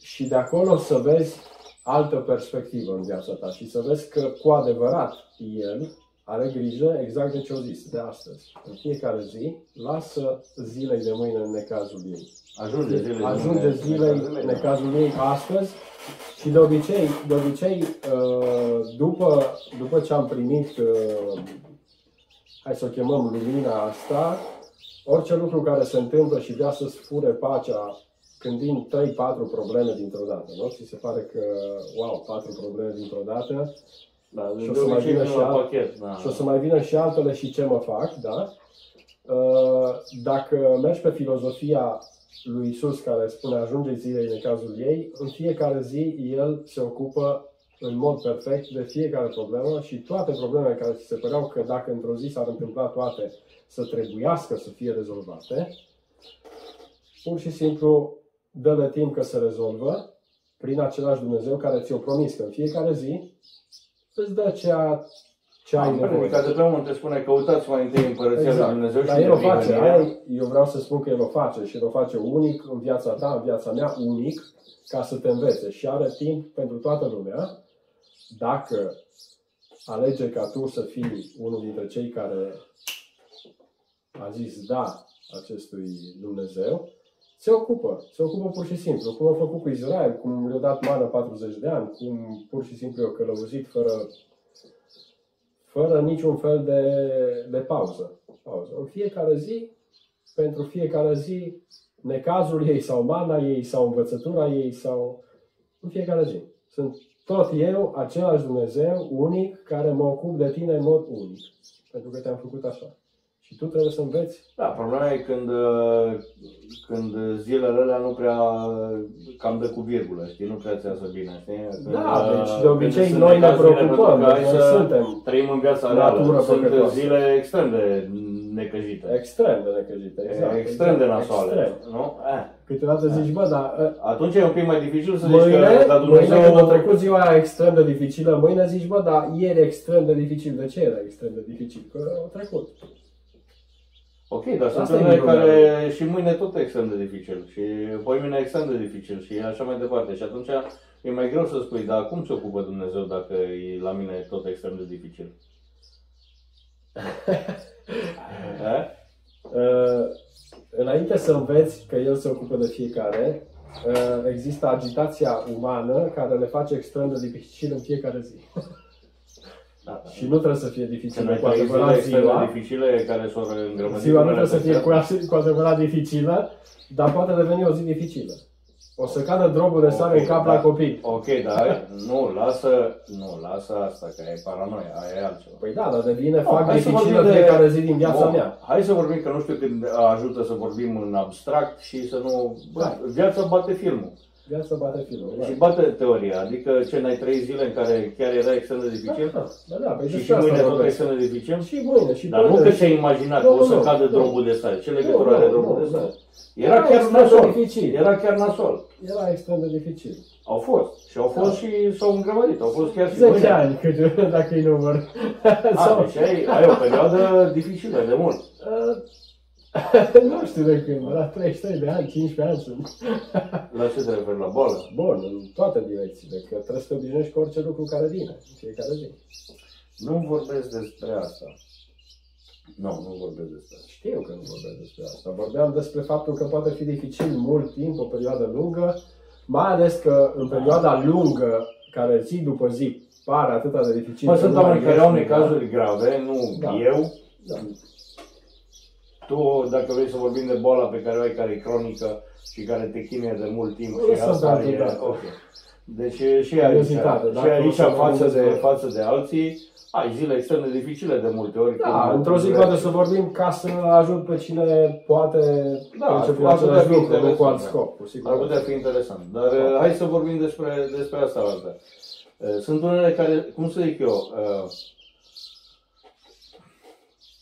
C: Și de acolo să vezi altă perspectivă în viața ta și să vezi că cu adevărat el are grijă exact de ce au zis, de astăzi. În fiecare zi, lasă zilei de mâine în necazul ei.
A: Ajunge zilele
C: Ajunge
A: zilele
C: zilei
A: zilele.
C: necazul ei astăzi și de obicei, de obicei uh, după, după ce am primit, uh, hai să o chemăm lumina asta, orice lucru care se întâmplă și vrea să-ți fure pacea când vin 3-4 probleme dintr-o dată, nu? Ți se pare că, wow, 4 probleme dintr-o dată
A: Da,
C: Și
A: și
C: o
A: de
C: să mai
A: obicei
C: vină
A: vine
C: și
A: la
C: alt-
A: pachet. Da.
C: și o să mai vină și altele și ce mă fac, da? Uh, Dacă mergi pe filozofia lui Isus care spune ajunge zilei în cazul ei, în fiecare zi el se ocupă în mod perfect de fiecare problemă și toate problemele care ți se păreau că dacă într-o zi s-ar întâmpla toate să trebuiască să fie rezolvate, pur și simplu dă-le timp că se rezolvă prin același Dumnezeu care ți-o promis că în fiecare zi îți dă ceea ce ai
A: Am
C: nevoie.
A: predicat de pe unul te spune căutați mai întâi împărăția lui Dumnezeu
C: Exact. Dar
A: și
C: el o face,
A: neprihănirea.
C: aia, eu vreau să spun că el o face și el o face unic în viața ta, în viața mea, unic, ca să te învețe și are timp pentru toată lumea. Dacă alege ca tu să fii unul dintre cei care a zis da acestui Dumnezeu, se ocupă, se ocupă pur și simplu, cum a făcut cu Israel, cum le-a dat mană 40 de ani, cum pur și simplu i-a călăuzit fără, fără niciun fel de, de pauză. pauză. În fiecare zi, pentru fiecare zi, necazul ei sau mana ei sau învățătura ei sau în fiecare zi. Sunt tot eu, același Dumnezeu, unic, care mă ocup de tine în mod unic. Pentru că te-am făcut așa. Și tu trebuie să înveți
A: Da, problema e când, uh, când zilele alea nu prea cam dă cu virgulă, știi, nu prea ți iasă bine, știi? Când,
C: Da,
A: uh,
C: deci de obicei
A: când sunt
C: noi ne
A: necazurile,
C: preocupăm,
A: pentru că hai
C: deci noi
A: să
C: suntem
A: Trăim în viața
C: natură
A: reală, sunt
C: păcătoasă.
A: zile extrem de necăjite.
C: extrem de necăjite. Exact,
A: extrem de
C: exact,
A: nasoale,
C: Extrem.
A: nu? Eh.
C: Câteodată zici, bă, dar ă,
A: Atunci e un pic mai dificil să zici
C: mâine,
A: că, dar
C: mâine când a
A: Dumnezeu...
C: trecut ziua aia extrem de dificilă, mâine zici, bă, dar ieri extrem de dificil. De ce era extrem de dificil? Că a trecut.
A: Ok, dar sunt
C: Asta e
A: unele
C: problema.
A: care și mâine tot extrem de dificil și poimine extrem de dificil și așa mai departe. Și atunci e mai greu să spui, dar cum se ocupă Dumnezeu dacă e la mine tot extrem de dificil? Eh?
C: Uh, înainte să înveți că El se ocupă de fiecare, uh, există agitația umană care le face extrem de dificil în fiecare zi.
A: Da, da.
C: Și nu trebuie să fie
A: Să
C: dificil
A: noi
C: cu
A: trei zile
C: adevărat
A: extrem
C: ziua.
A: de dificile care s-au îngrămădit
C: Ziua nu
A: unele
C: trebuie să fie
A: peste
C: cu, cu adevărat dificilă, dar poate deveni o zi dificilă. O să cadă drobul de sare
A: Ok,
C: în cap
A: da.
C: la copii.
A: Ok, dar nu, lasă, nu, lasă asta, că e paranoia, aia e altceva.
C: Păi da, dar devine
A: No,
C: fac
A: hai să
C: dificilă
A: vorbim de-
C: fiecare zi din viața
A: Bun,
C: mea.
A: Hai să vorbim că nu știu când ajută să vorbim în abstract și să nu... Bă,
C: Da.
A: viața bate filmul.
C: Viața bate filmul. Da.
A: Și bate teoria, adică ce n-ai trei zile în care chiar era extrem de
C: Da,
A: dificil
C: da, da, da, păi
A: și, și
C: despre asta
A: mâine tot
C: vorbesc.
A: extrem de dificil?
C: Și mâine, și
A: Dar nu
C: pâine,
A: că
C: și-
A: ți-ai imaginat
C: Nu,
A: că o să
C: nu,
A: cadă
C: nu.
A: drobul de sare. Ce legătură
C: Nu,
A: are
C: nu,
A: drobul
C: nu,
A: de sare?
C: nu.
A: Era
C: Era
A: chiar
C: extrem de
A: nasol.
C: dificil.
A: Era chiar nasol.
C: Era extrem de dificil.
A: Au fost. Și au fost și s-au îngrămădit. Au fost chiar și
C: 10
A: mâine.
C: ani, cât, dacă îi număr.
A: A,
C: Sau,
A: deci ai, ai o perioadă dificilă de mult.
C: uh, nu știu de când, la 33 de ani, 15 ani sunt.
A: La ce te referi? La boală?
C: Bun, în toate direcțiile, că trebuie să te obișnuiești cu orice lucru care vine, în fiecare zi.
A: Nu vorbesc despre asta. Nu, nu vorbesc despre asta.
C: Știu că nu vorbesc despre asta. Vorbeam despre faptul că poate fi dificil mult timp, o perioadă lungă, mai ales că în perioada lungă, care zi după zi pare atât de dificil.
A: Mă,
C: că
A: sunt
C: nu mai
A: oameni care
C: ești
A: au
C: în
A: necazuri grave, nu
C: Da.
A: eu.
C: Da.
A: Tu, dacă vrei să vorbim de boala pe care o ai, care e cronică și care te chinuie de mult timp
C: Nu
A: și
C: sunt
A: asta
C: altul,
A: e...
C: da.
A: ok. Deci e și aici,
C: Curiozitate,
A: și
C: dacă
A: aici
C: o să
A: față,
C: vorbim
A: de,
C: despre-
A: față de alții, ai zile extrem de dificile de multe ori.
C: Da,
A: când-
C: într-o zi poate să vorbim ca să ajut pe cine poate
A: Da,
C: trece prin
A: ar putea
C: același
A: fi
C: lucru, nu cu
A: interesant,
C: alt
A: da.
C: scop, cu
A: Ar
C: siguranță.
A: putea fi interesant. Dar
C: Poate.
A: uh, hai să vorbim despre, despre asta altă. Uh, Sunt unele care, cum să zic eu, uh,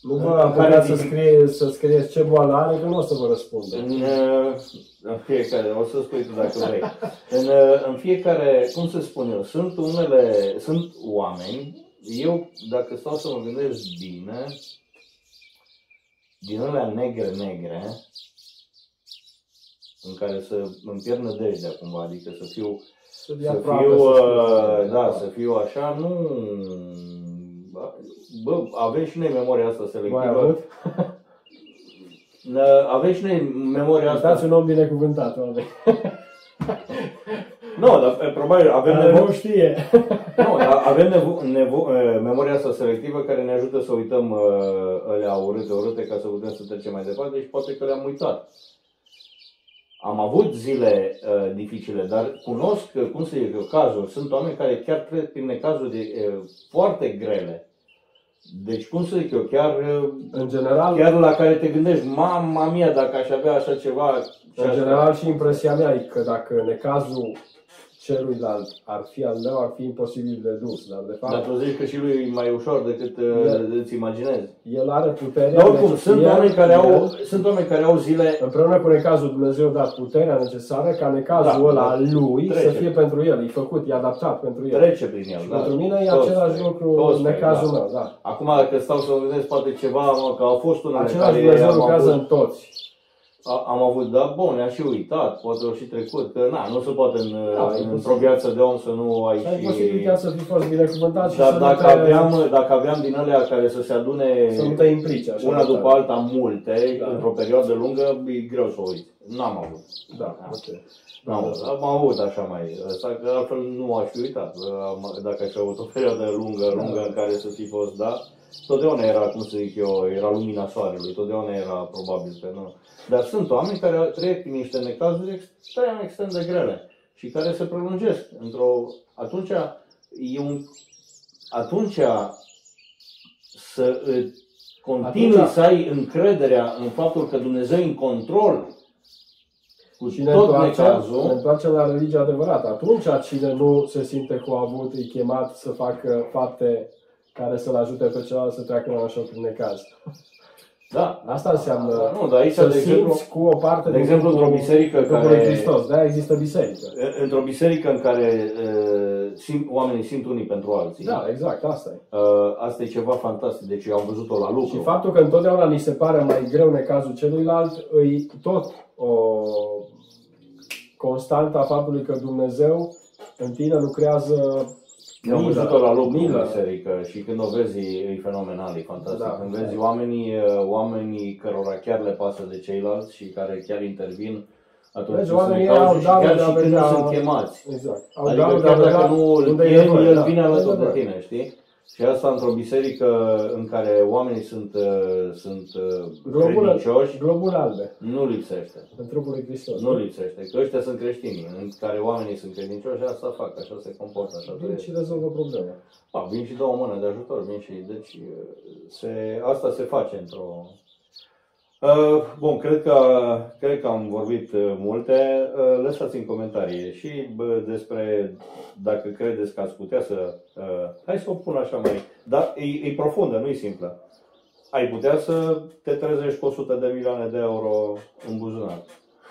C: Nu
A: În
C: vă
A: care
C: apucați să,
A: din-
C: scrie, să scrieți ce boală are, că nu o să vă răspundă.
A: În, uh, în fiecare, o să spui tu dacă vrei. În, uh, în fiecare, cum să spun eu, sunt unele, sunt oameni, eu dacă stau să mă gândesc bine, din alea negre-negre, în care să îmi pierd nădejdea cumva, adică să fiu,
C: Să fii
A: să
C: aproape,
A: fiu,
C: să
A: uh,
C: fii-
A: da, să fiu așa, nu, bă, avem și noi memoria asta
C: Mai
A: selectivă,
C: avut?
A: Uh, avem și noi memoria
C: Uitați
A: asta,
C: un om binecuvântat, oameni.
A: nu, dar e, probabil avem
C: Care
A: nevoie,
C: nu știe.
A: Nu, dar avem nevo- nevo- eh, memoria asta selectivă care ne ajută să uităm uh, alea urâte, urâte, ca să putem să trecem mai departe și poate că le-am uitat. Am avut zile uh, dificile, dar cunosc, uh, cum să zic eu, cazuri. Sunt oameni care chiar trec prin necazuri uh, foarte grele. Deci, cum să zic eu, chiar, uh,
C: În general,
A: chiar la care te gândești, mama mia, dacă aș avea așa ceva... și
C: în
A: așa."
C: general și impresia mea e că dacă necazul celuilalt ar fi al meu, ar fi imposibil de dus. Dar de
A: Dar
C: fapt,
A: tu zici că și lui e mai ușor decât uh,
C: Da.
A: îți imaginezi.
C: el are puterea.
A: Dar oricum,
C: deci
A: sunt
C: el-
A: oameni, care au,
C: el-
A: sunt oameni care au zile
C: Împreună cu necazul Dumnezeu a dat puterea necesară ca necazul
A: Da,
C: ăla
A: da.
C: al lui
A: Trece.
C: să fie pentru el, e făcut, e adaptat pentru el.
A: trece prin el.
C: Și
A: da.
C: pentru mine e
A: Toți
C: același
A: trec,
C: lucru
A: toți
C: în
A: trec,
C: necazul
A: da.
C: meu, da.
A: Acum, dacă stau să mă gândesc, poate ceva, mă, că au fost unele
C: Același
A: care
C: Dumnezeu
A: am
C: lucrează
A: avut,
C: în toți.
A: A- am avut, da, bun, ne-a și uitat, poate au și trecut, că na, nu se poate în,
C: Da, e
A: în,
C: posibil.
A: într-o viață de om să nu ai
C: Și ai
A: și...
C: posibilitatea să fii fost binecuvântat și
A: Dar
C: să,
A: dacă
C: nu te,
A: aveam, dacă aveam din alea care să se adune
C: să nu te implici așa.
A: una
C: de
A: după
C: tare.
A: alta multe,
C: Da.
A: într-o perioadă lungă, e greu să o uit. N-am avut.
C: Da, ok.
A: Nu,
C: Da.
A: am avut așa mai, asta că altfel nu aș fi uitat. Am- Dacă aș fi avut o perioadă lungă,
C: Da.
A: lungă în care să fi fost, da, totdeauna era, cum să zic eu, era lumina soarelui, totdeauna era probabil că nu. Dar sunt oameni care trec prin niște necazuri extrem, extrem de grele și care se prelungesc într-o... Atunci, e un... Atunci să îți continui
C: Atunci-
A: să ai încrederea în faptul că Dumnezeu e în control cu
C: Și ne
A: tot
C: întoarcem,
A: necazul.
C: ne întoarcem la religia adevărată. Atunci cine nu se simte cu avut e chemat să facă fapte care să-l ajute pe celălalt să treacă mai ușor prin necaz.
A: Da.
C: Asta înseamnă
A: Nu, dar aici,
C: să
A: de exemplu,
C: simți cu o parte
A: de exemplu,
C: trupul-
A: într-o biserică
C: trupul
A: care-
C: lui Hristos. De-aia există biserică.
A: într-o biserică în care uh, simt, oamenii simt unii pentru alții,
C: Da, exact, asta e.
A: uh, asta e ceva fantastic. Deci eu am văzut-o la lucru.
C: Și faptul că întotdeauna ni se pare mai greu necazul celuilalt, îi tot o constantă a faptului că Dumnezeu în tine lucrează
A: Eu am
C: milă,
A: văzut-o la lucru în
C: milă.
A: biserică și când o vezi e fenomenal, e fantastic.
C: Da,
A: când
C: exact.
A: vezi oamenii, uh, oamenii cărora chiar le pasă de ceilalți și care chiar intervin atunci
C: Vezi,
A: când
C: oamenii
A: sunt
C: au
A: cauze și
C: darul
A: chiar
C: de a
A: și când nu
C: vedea-
A: sunt chemați.
C: Exact. Au
A: Adică
C: darul de
A: chiar
C: a vedea
A: dacă nu îl
C: unde e
A: chemi,
C: nevoie,
A: el
C: da.
A: vine alături de
C: Adevărat.
A: tine, știi? Și asta într-o biserică în care oamenii sunt, uh, sunt uh,
C: Globule,
A: credincioși,
C: globule albe,
A: nu lipsește.
C: în trupul lui Hristos.
A: Nu lipsește. Că ăștia sunt creștini, în care oamenii sunt credincioși, asta fac, așa se comportă, așa
C: Vin
A: trăiesc.
C: și rezolvă problema.
A: Da, vin și două mâne de ajutor, vin și, deci, se, asta se face într-o... Uh, bun, cred că, cred că am vorbit uh, multe. Uh, lăsați în comentarii și bă, despre dacă credeți că ați putea să... Uh, hai să o pun așa mai... Dar e, e profundă, nu e simplă. Ai putea să te trezești cu 100 de milioane de euro în buzunar.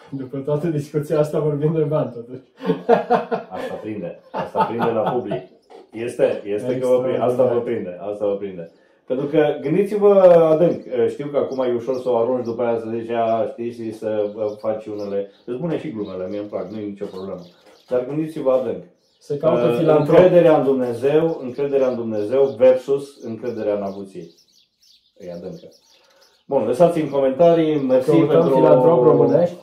C: După toată discuția asta vorbim de bani totuși.
A: Asta prinde. Asta prinde la public. Este, este că vă prinde. Asta vă prinde. Asta vă prinde. Pentru că gândiți-vă adânc. Știu că acum e ușor să o arunci după aia să zici, a, știi, și să uh, faci unele... Îți bune și glumele, mie îmi plac, nu e nicio problemă. Dar gândiți-vă adânc.
C: Se caută
A: Uh,
C: filantrop.
A: încrederea în Dumnezeu, încrederea în Dumnezeu versus încrederea în avuție. E adâncă. Bun, lăsați în comentarii, mersi
C: Căutăm
A: pentru...
C: filantrop românești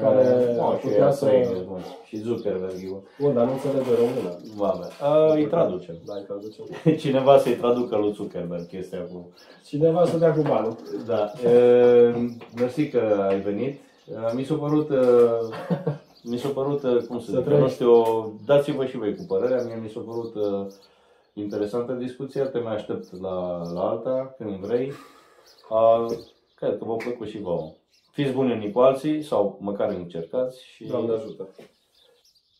C: care
A: Uh,
C: ar
A: și
C: putea
A: ea
C: să...
A: trei de bun. Și Zuckerberg, e bun.
C: Bun, dar nu înțelege română.
A: Vame. Uh, îi traducem.
C: Da, îi traducem.
A: Cineva să-i traducă lui Zuckerberg chestia cu...
C: Cineva să dea cu banul.
A: Da. Uh, mersi că ai venit. Uh, mi s-a părut... Uh, mi s-a părut, uh, cum să
C: Să
A: zic,
C: trăiești.
A: nu știu, dați-vă și voi cu părerea. Mie mi s-a părut uh, interesantă discuția, te mai aștept la, la alta, când vrei. Uh, cred că v-a plăcut și vouă. Fiți buni unii cu alții sau măcar încercați și
C: Doamne ajută.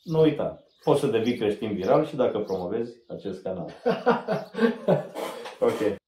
A: nu uita, poți să devii creștin viral și dacă promovezi acest canal. ok.